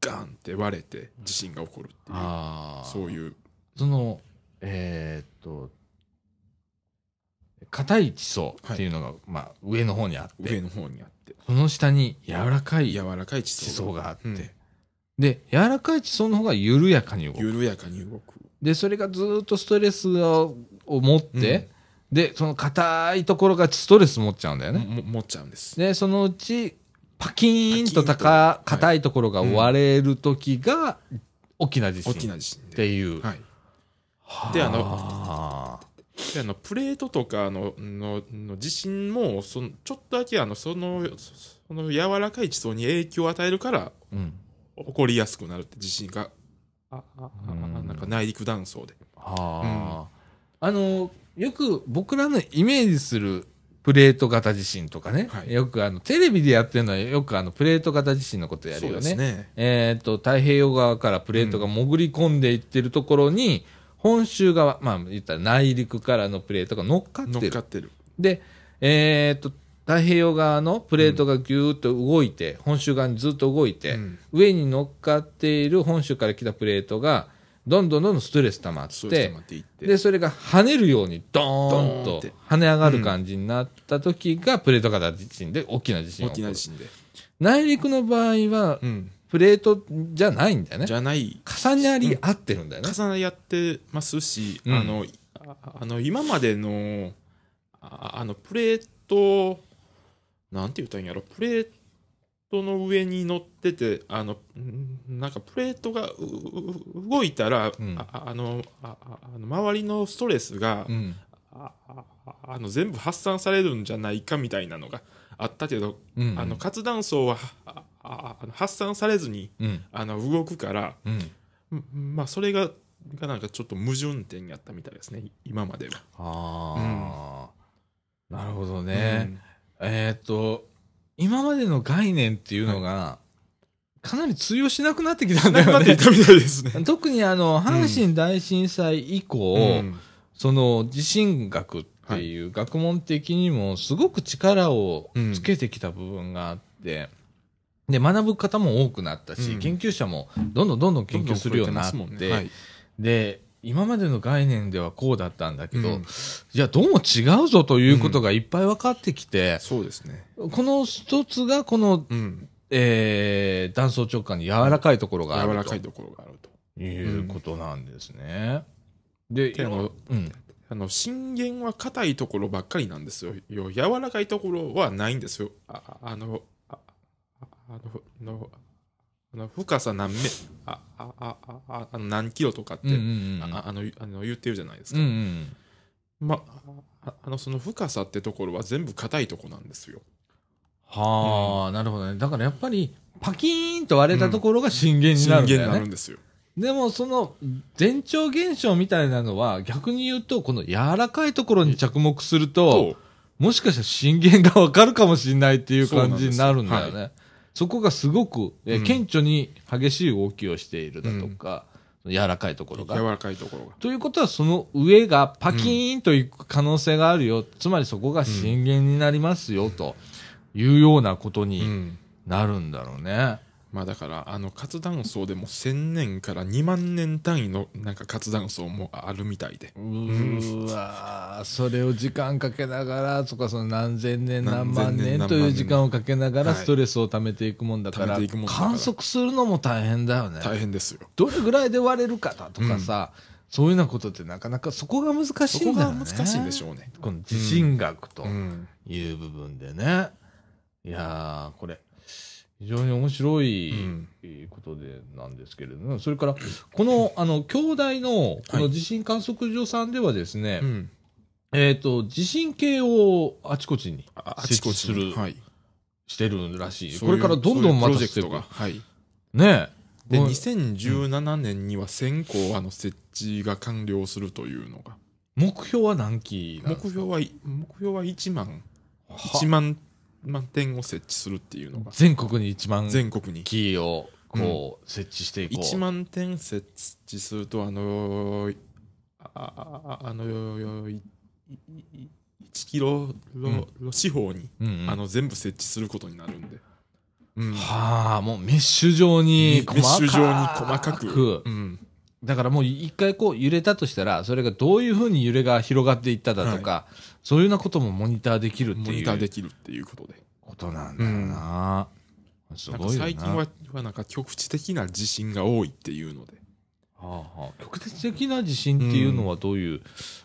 ガンって割れて地震が起こるっていう。そういう。その、えーっと、硬い地層っていうのが、まあ、上の方にあって、上の方にあって。その下に柔らかい柔らかい地地層層があって、うん。で、柔らかい地層の方が緩やかに動く。緩やかに動く。で、それがずーっとストレスをを持って、で、その硬いところがストレス持っちゃうんだよね。も持っちゃうんです。で、そのうち、パキーンと高と硬いところが割れる時が、大きな地震大きな地震。ってで、いう。はい、であのあ。であのプレートとかののの地震もそのちょっとだけあのそのその柔らかい地層に影響を与えるからーうん。起こりやすくなるって地震が。あああうん。なんか内陸断層で。はあ、あの、よく僕らのイメージするプレート型地震とかね、はい。よくあの、テレビでやってるのはよくあの、プレート型地震のことやるよね。ね。えっ、と、太平洋側からプレートが潜り込んでいってるところに、本州側、まあ言ったら内陸からのプレートが乗っかってる。乗っかってる。で、えっ、と、太平洋側のプレートがぎゅーっと動いて、本州側にずっと動いて、うん。上に乗っかっている本州から来たプレートが、どんどんどんどんストレス溜まってでそれが跳ねるようにドーンと跳ね上がる感じになった時がプレート型地震で大きな地震大が起こる。きな地震で、内陸の場合はうん、プレートじゃないんだよね。じ。ゃない。重なり合ってるんだよね。重なり合ってますし、うん。あのああの今までのああのプレートなんて言ったらいいんやろ。プレートの上に乗っててあのなんかプレートが動いたら、うんああのああの周りのストレスが、うん。ああの全部発散されるんじゃないかみたいなのがあったけど、うん。あの活断層はああの発散されずにうん。あの動くからうん。まあそれががなんかちょっと矛盾点やったみたいですね今までは。ああ、なるほどね。えっ、と、今までの概念っていうのが、かなり通用しなくなってきたんだよね。っていたみたいですね。特にあの、阪神大震災以降、うん。その地震学っていう学問的にもすごく力をつけてきた部分があって、で、学ぶ方も多くなったし、うん。研究者もどんどんどんどん研究するようになって、で、今までの概念ではこうだったんだけど、うんいや、どうも違うぞということがいっぱい分かってきて、そうですね。この一つがこの、うん。えー、断層直下に柔らかいところがあると柔らかいところがあると。いうことなんですね。で、であのうん。あの震源は硬いところばっかりなんですよ。よ柔らかいところはないんですよ。ああの、あののあの深さ何メああああああの何キロとかって、うんうんうん。ああのあの言ってるじゃないですうんうか。ん。まあ、あのその深さってところは全部硬いとこなんですよ。はあ、なるほどね。だからやっぱり、パキーンと割れたところが震源になるんだ震源によね。なるんですよ。でもその前兆現象みたいなのは逆に言うとこの柔らかいところに着目するとと、もしかしたら震源がわかるかもしれないっていう感じになるんだよね。そこがすごく、えうん顕著に激しい動きをしているだとか、柔らかいところが。柔らかいところが。ということはその上がパキーンといく可能性があるよ。つまりそこが震源になりますよというようなことうにん。なるんだろうね。まあだから、あの活断層でも1000年から2万年単位のなんか活断層もあるみたいで。うーわーそれを時間かけながらとかその何千年何万年年という時間をかけながらはいストレスを溜めていくもんだから,、溜めてい観測するのも大変だよね大変ですよ。どれぐらいで割れるかだとかさ、そういうようなことってなかなかそこが難しいんだよね難しいんでしょうね。この地震学とうん。いう部分でね、いやーこれ非常に面白い、うんことでなんですけれども、それから、この、あの、兄弟の、この地震観測所さんではですね、うん。えっ、と、地震計をあちこちに設置ちこちにするはい。してるらしい。これからどんどんまそういうプロジェクたしていくトが。はい。ねえ。で、もう2017年には1000個あの設置が完了するというのが。目標は何期目標はい、目標は1万、は1万、万点を設置するっていうのが、全国に1万全国に。機をこう、設置していこう。1万点設置すると、あのーあああのいいい1キロの四方に、あの全部設置することになるんで。うんはあ、もうメッシュ状にメッシュ状に細かく。うんだからもう一回こう揺れたとしたら、それがどういうふうに揺れが広がっていっただとか、そういうようなこともモニターできるってモニいうターできるっていうことで。ことなんだよな。すなんごい最近ははなんか局地的な地震が多いっていうので、はあはあ、局地的な地震っていうのはどういう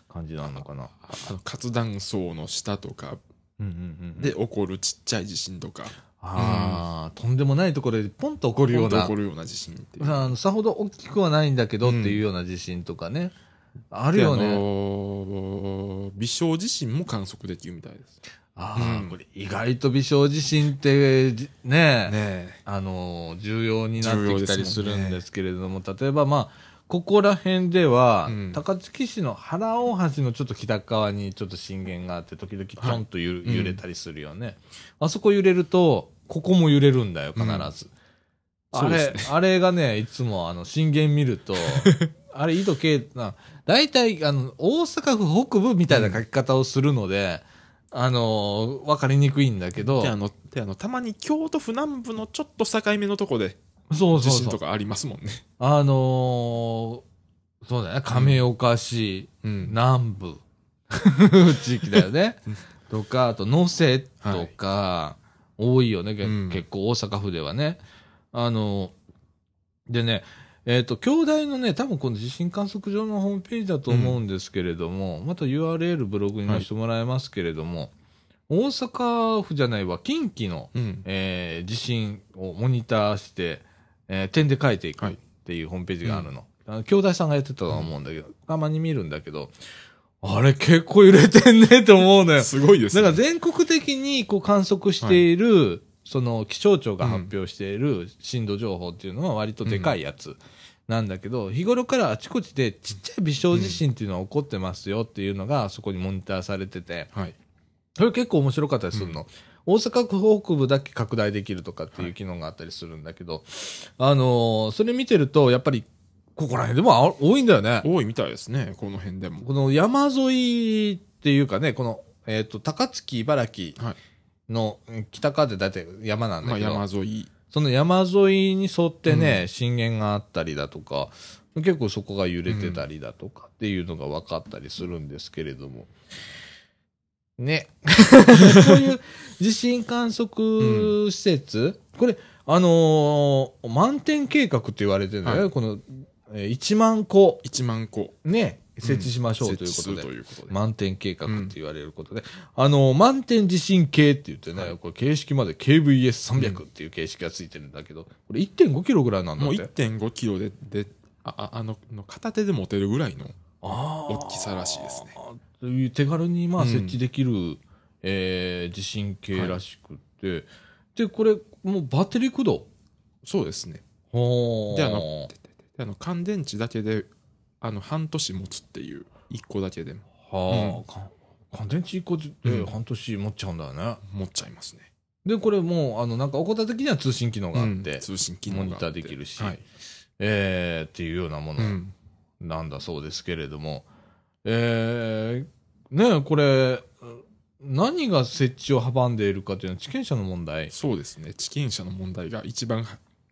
感じなのかな。ああの活断層の下とかうんうんうん、で起こるちっちゃい地震とか、ああ、とんでもないところでポンと起こるような起こ。るような地震っていう。さほど大きくはないんだけどっていうような地震とかね。あるよであね。のー微小地震も観測できるみたいです。ああ、うんこれ意外と微小地震って、じねねあの、重要になってきたりするんですけれども、例えばまあ、ここら辺では、うん高槻市の原大橋のちょっと北側にちょっと震源があって、時々ちょんとゆ、はい揺れたりするよね。あそこ揺れると、ここも揺れるんだよ、必ず。あれ、あれがね、いつもあの、震源見ると、あれ、緯度経、な、大体、あの、大阪府北部みたいな書き方をするので、あの、わかりにくいんだけど、であのであのたまに京都府南部のちょっと境目のとこでそうそう。地震とかありますもんね。あのーそうだよね、亀岡市、うん南部、地域だよね。とか、あと、能勢とか、多いよね、けうん結構大阪府ではね。あのーでね、えっ、と、兄弟のね、多分この地震観測所のホームページだと思うんですけれども、また URL ブログに載せてもらいますけれども、大阪府じゃないわ、近畿の、うんえー地震をモニターして、えー点で書いていくっはいていうホームページがあるの。あの兄弟さんがやってたと思うんだけど、たまに見るんだけど、あれ結構揺れてんねって思うのよ。すごいですね。だから全国的にこう観測している、その気象庁が発表している震度情報っていうのは割とでかいやつなんだけど、日頃からあちこちでちっちゃい微小地震っていうのは起こってますよっていうのがそこにモニターされてて、はい。それ結構面白かったりするの。大阪府北部だけ拡大できるとかっていう機能があったりするんだけど、あのーそれ見てると、やっぱり、ここら辺でもあ多いんだよね。多いみたいですね、この辺でも。この山沿いっていうかね、この、えっ、と、高槻、茨城はい。のうん北側って大体山なんまあだけど、山沿い。その山沿いに沿ってね、震源があったりだとか、結構そこが揺れてたりだとかっていうのが分かったりするんですけれども。ね。そういう地震観測施設、これ、あのー満点計画って言われてるんだよね。はいこの、えー1万個1万個。ね、設置しましょうということで。満点計画って言われることで、あの、満点地震計って言ってね、はいこれ形式まで KVS300 っていう形式がついてるんだけど、これ1.5キロぐらいなんだもうって。1.5キロで、で、あ、ああの、の片手で持てるぐらいの。大きさらしいですね。という手軽にまあうん設置できる、えー地震計らしくって、で、これ、もうバッテリー駆動。そうですね。で、あの、あの乾電池だけで、あの、半年持つっていう、1個だけでもはあ、か乾電池1個でうん半年持っちゃうんだよね。持っちゃいますね。で、これもう、あの、なんか、おこた的には通信機能があって、うん通信機能モニターできるしはい。えーっていうようなものうん。なんだそうですけれども、えー、ねこれ、何が設置を阻んでいるかというのは地権者の問題。そうですね。地権者の問題が一番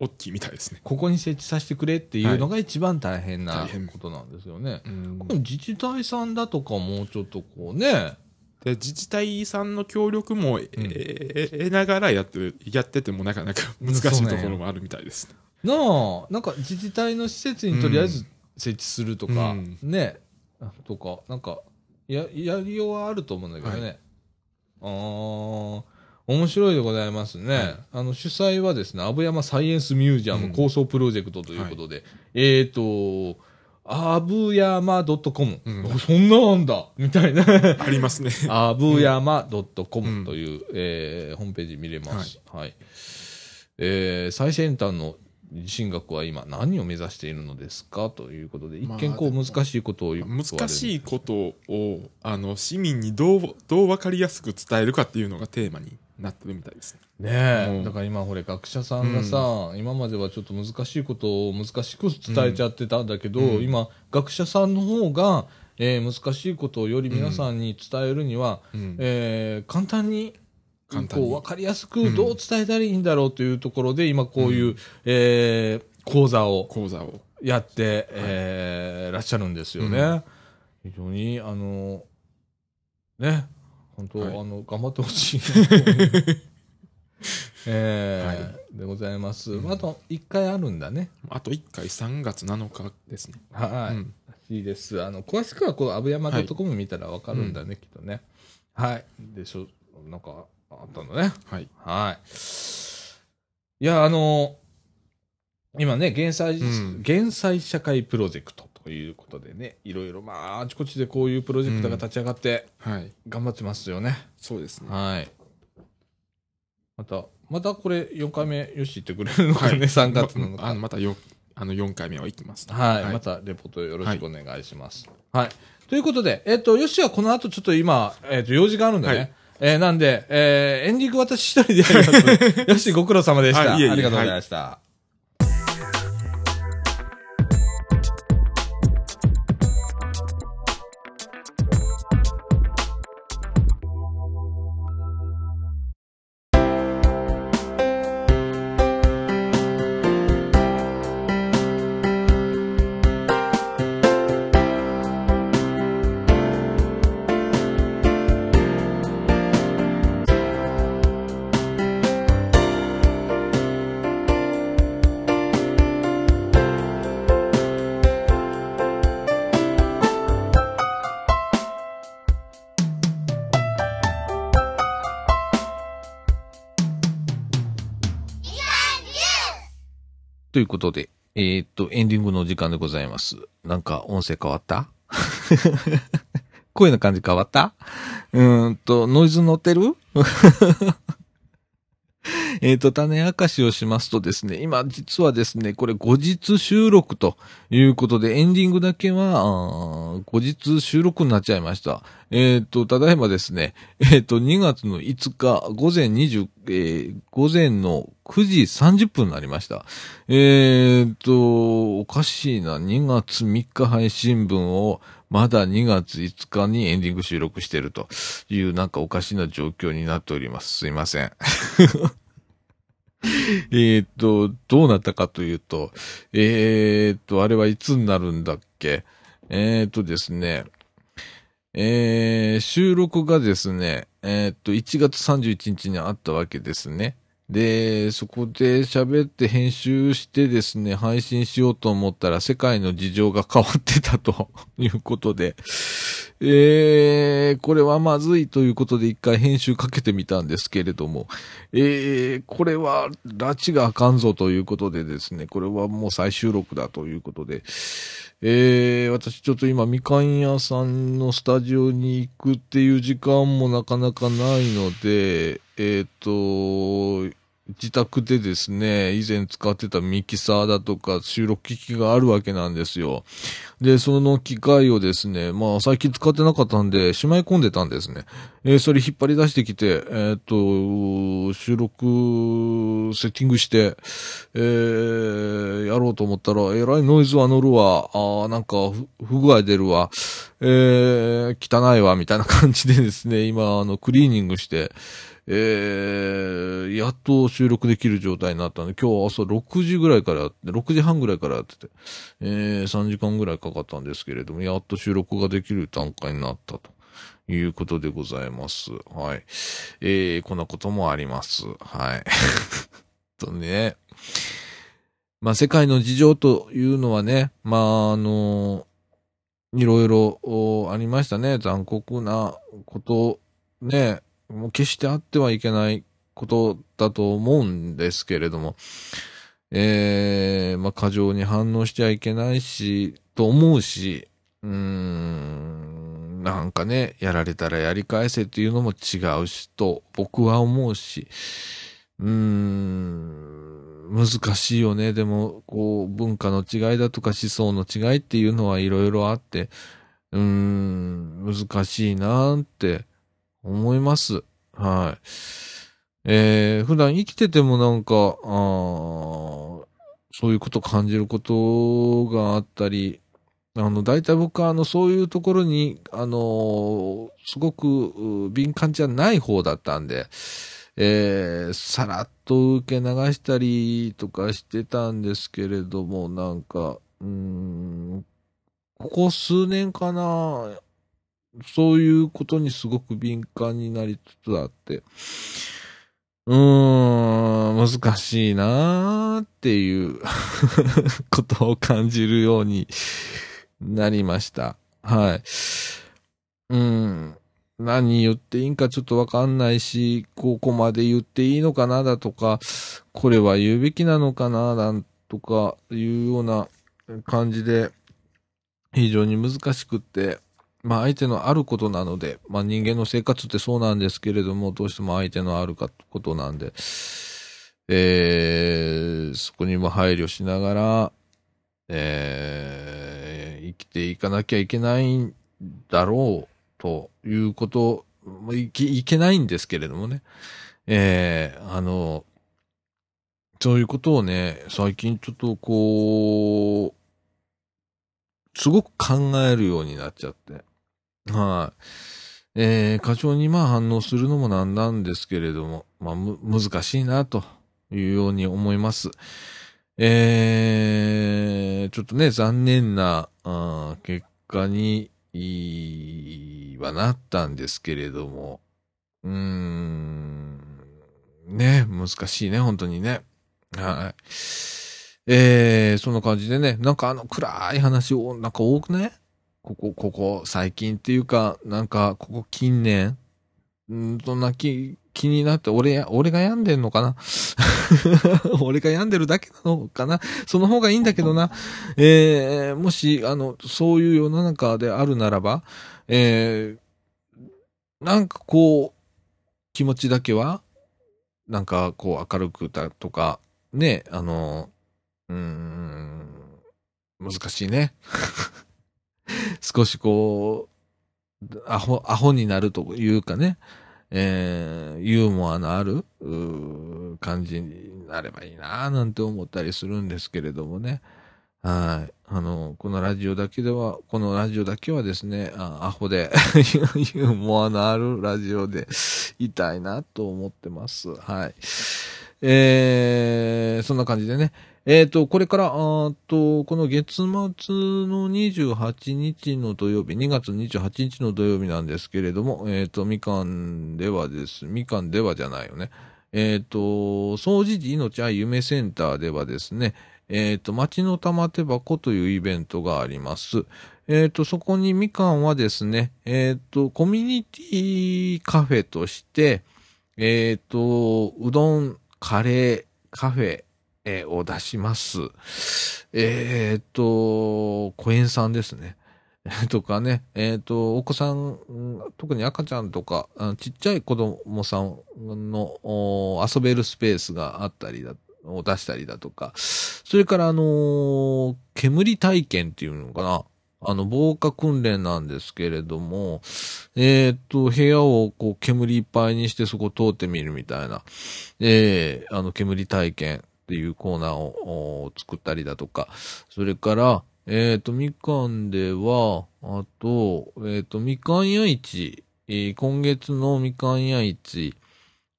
大きいみたいですね。ここに設置させてくれっていうのが一番大変なことなんですよね。うん。この自治体さんだとかもうちょっとこうね、で自治体さんの協力も、えー得ながらやってるやっててもなかなか難しいところもあるみたいですね。なあ、なんか自治体の施設にとりあえず設置するとか、うん。ね、とか、なんか、や、やりようはあると思うんだけどね。ああ、面白いでございますね。はいあの、主催はですね、阿武山サイエンスミュージアムうん構想プロジェクトということで、えっ、と、アブヤマ .com、うんそんななんだみたいな。ありますね。アブヤマ .com うんという、えーホームページ見れます。はい。えー最先端の地震学は今何を目指しているのですかということで、一まあ見こう難しいことを言難しい。いことをあの市民にどうどう分かりやすく伝えるかっていうのがテーマになってるみたいですね。ねえ、うん。だから今ほれ学者さんがさ、今まではちょっと難しいことを難しく伝えちゃってたんだけど、うん。今学者さんの方が、えー難しいことをより皆さんに伝えるには、うん。えー簡単に簡単に。こう分かりやすくどう伝えたらいいんだろうというところで、今こういう、えー講座を講座を。やって、えーらっしゃるんですよね。うん。非常に、あの、ね、本当、はいあの、頑張ってほしい。えーでございます。うんあと、1回あるんだね。あと1回3月7日ですね。はい。うんいいです。あの、詳しくは、こう、アブヤマ .com 見たらわかるんだね、きっとね。はい。でしょ、なんか、あったのね。はい。はい。いや、あの、今ね、減災、うん減災社会プロジェクトということでね、いろいろ、まあ、あちこちでこういうプロジェクトが立ち上がって、はい。頑張ってますよね。そうですね。はい。また、またこれ4回目、よし言ってくれるのかね、3月なのか。まあのまたよあの4回目は行きます。はい、またレポートよろしくお願いします。はい。ということで、えっ、と、よしはこの後ちょっと今、えっ、と、用事があるんでね。はいえーなんで、えーエンディング私一人でやります。よし、ご苦労様でした。ありがとうございました。いうことで、えーっと、エンディングの時間でございます。なんか音声変わった？声の感じ変わった？うーんと、ノイズ乗ってる？えっと、種明かしをしますとですね、今実はですね、これ後日収録ということで、エンディングだけは、後日収録になっちゃいました。えっ、と、ただいまですね、えっ、と、2月の5日午前20、えー午前の9時30分になりました。えっ、と、おかしいな、2月3日配信分を、まだ2月5日にエンディング収録してるという、なんかおかしな状況になっております。すいません。えっと、どうなったかというと、えーっと、あれはいつになるんだっけ？えーっとですね、えー、収録がですね、えーっと、1月31日にあったわけですね。で、そこで喋って編集してですね、配信しようと思ったら世界の事情が変わってたということで、えー、これはまずいということで一回編集かけてみたんですけれども、えー、これは、拉致があかんぞということでですね、これはもう再収録だということで、えー、私ちょっと今、みかん屋さんのスタジオに行くっていう時間もなかなかないので、えっ、と、自宅でですね、以前使ってたミキサーだとか収録機器があるわけなんですよ。で、その機械をですね、まあ最近使ってなかったんで、しまい込んでたんですね。えーそれ引っ張り出してきて、えっ、と、収録セッティングして、えーやろうと思ったら、えらいノイズは乗るわ、あーなんか不不具合出るわ、えー汚いわ、みたいな感じでですね、今、あの、クリーニングして、えー、やっと収録できる状態になったんで、今日朝6時ぐらいからやって、6時半ぐらいからやってて、えー、3時間ぐらいかかったんですけれども、やっと収録ができる段階になったということでございます。はい。えー、こんなこともあります。はい。とね。まあ、世界の事情というのはね、まあ、あのいろいろありましたね。残酷なこと、ね、もう決してあってはいけないことだと思うんですけれども、えー、まあ、過剰に反応しちゃいけないし、と思うし、うん、なんかね、やられたらやり返せっていうのも違うしと、僕は思うし、うん、難しいよね。でも、こう、文化の違いだとか思想の違いっていうのはいろいろあって、うん、難しいなって思います。はい。えー、普段生きててもなんか、あそういうこと感じることがあったり、あの、大体僕は、あの、そういうところに、あのすごく敏感じゃない方だったんで、えー、さらっと受け流したりとかしてたんですけれども、なんか、うん、ここ数年かな、そういうことにすごく敏感になりつつあって、うーん、難しいなーっていう ことを感じるようになりました。はい。うん。何言っていいんかちょっとわかんないし、ここまで言っていいのかなだとか、これは言うべきなのかななんとかいうような感じで、非常に難しくって、まあ相手のあることなので、まあ人間の生活ってそうなんですけれども、どうしても相手のあるかことなんで、えー、そこにも配慮しながら、えー、生きていかなきゃいけないんだろうということ、まあいけいけないんですけれどもね、えー、あの、そういうことをね、最近ちょっとこう、すごく考えるようになっちゃって。はい。えー、過剰にまあ反応するのもなんなんですけれども、まあむ、難しいなというように思います。えー、ちょっとね、残念な、あ結果に、はなったんですけれども、うーん、ね、難しいね、本当にね。はい。えー、そんな感じでね、なんかあの暗い話を、なんか多くね、ここ、ここ、最近っていうか、なんか、ここ近年、うん、そんな気、気になって、俺、俺が病んでんのかな？俺が病んでるだけなのかな？その方がいいんだけどな。えー、もし、あの、そういう世の中であるならば、えー、なんかこう、気持ちだけは、なんかこう明るくだとか、ね、あの、うん、難しいね。少しこう、アホ、アホになるというかね、えー、ユーモアのある、感じになればいいなぁなんて思ったりするんですけれどもね。はい。あの、このラジオだけでは、このラジオだけはですね、あアホで、ユーモアのあるラジオでいたいなと思ってます。はい。えー、そんな感じでね。えっ、と、これから、あと、この月末の28日の土曜日、2月28日の土曜日なんですけれども、えっ、と、みかんではです、みかんではじゃないよね。えっ、と、掃除時命愛夢センターではですね、えっ、と、町の玉手箱というイベントがあります。えっ、と、そこにみかんはですね、えっ、と、コミュニティカフェとして、えっ、と、うどん、カレー、カフェ、えーを出します。えっ、と、小園さんですね。とかね、えっ、と、お子さん、特に赤ちゃんとか、ちっちゃい子供さんの遊べるスペースがあったりだ、を出したりだとか、それからあのー煙体験っていうのかな。あの、防火訓練なんですけれども、えっ、と、部屋をこう煙いっぱいにしてそこ通ってみるみたいな、えーあの、煙体験っていうコーナーを作ったりだとか、それから、えっ、と、みかんでは、あと、えっ、と、みかん屋市、えー今月のみかん屋市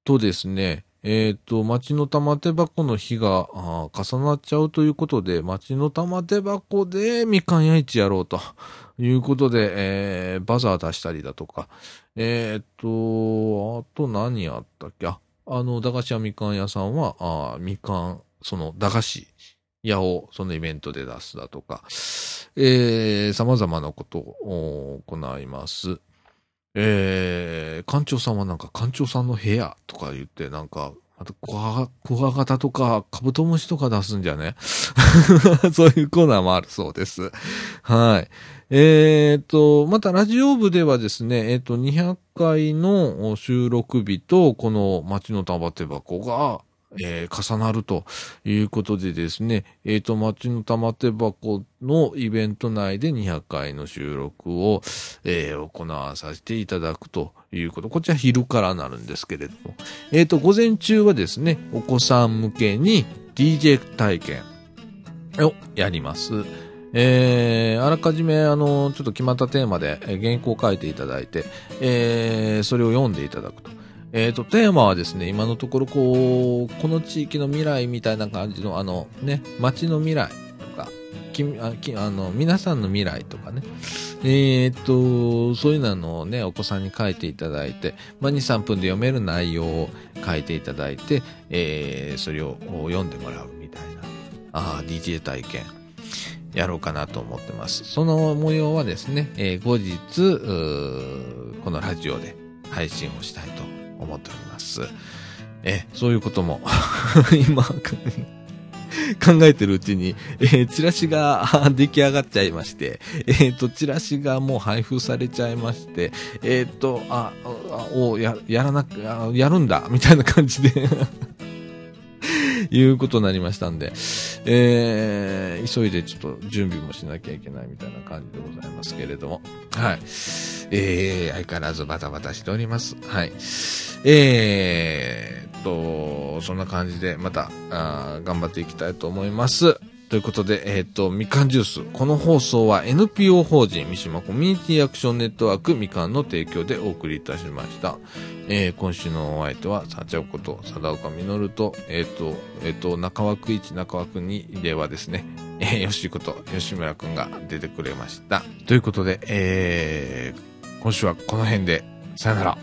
とですね、えっ、と、町の玉手箱の日が重なっちゃうということで、町の玉手箱でみかん屋市やろうということで、えーバザー出したりだとか、えっ、と、あと何あったっけ？ああの、駄菓子屋みかん屋さんは、あみかん、その、駄菓子屋をそのイベントで出すだとか、えー、様々なことを行います。えー、館長さんはなんか館長さんの部屋とか言って、なんか、あと、クワクワガタとか、カブトムシとか出すんじゃね？そういうコーナーもあるそうです。はい。えっ、と、またラジオ部ではですね、えっ、と、200回の収録日と、この町の玉手箱が、えー重なるということでですね、えっ、と、町の玉手箱のイベント内で200回の収録を、えー行わさせていただくということ。こちら昼からなるんですけれども。えっ、と、午前中はですね、お子さん向けに DJ 体験をやります。えー、あらかじめ、あの、ちょっと決まったテーマでえー原稿を書いていただいて、えー、それを読んでいただくと。えっ、と、テーマはですね、今のところ、こう、この地域の未来みたいな感じの、あの、ね、街の未来とか、きあきあの皆さんの未来とかね、えっ、と、そういうのをね、お子さんに書いていただいて、まあ、2、3分で読める内容を書いていただいて、えー、それを読んでもらうみたいな、あー DJ 体験。やろうかなと思ってます。その模様はですね、えー後日、このラジオで配信をしたいと思っております。えそういうことも、今、考えてるうちに、えーチラシが 出来上がっちゃいまして、えっ、と、チラシがもう配布されちゃいまして、えっ、と、あ、あおや、やらなく、やるんだ、みたいな感じで、いうことになりましたんで、えー、急いでちょっと準備もしなきゃいけないみたいな感じでございますけれども、はい。えー、相変わらずバタバタしております。はい。えーと、そんな感じでまた、あ頑張っていきたいと思います。ということで、えーっと、みかんジュース。この放送は NPO 法人三島コミュニティアクションネットワークみかんの提供でお送りいたしました。えー今週のお相手は、さちゃおこと、貞岡実と、えーっと、えっと、中枠1、中枠2ではですね、えー、よしこと、吉村くんが出てくれました。ということで、えー今週はこの辺で、さよなら。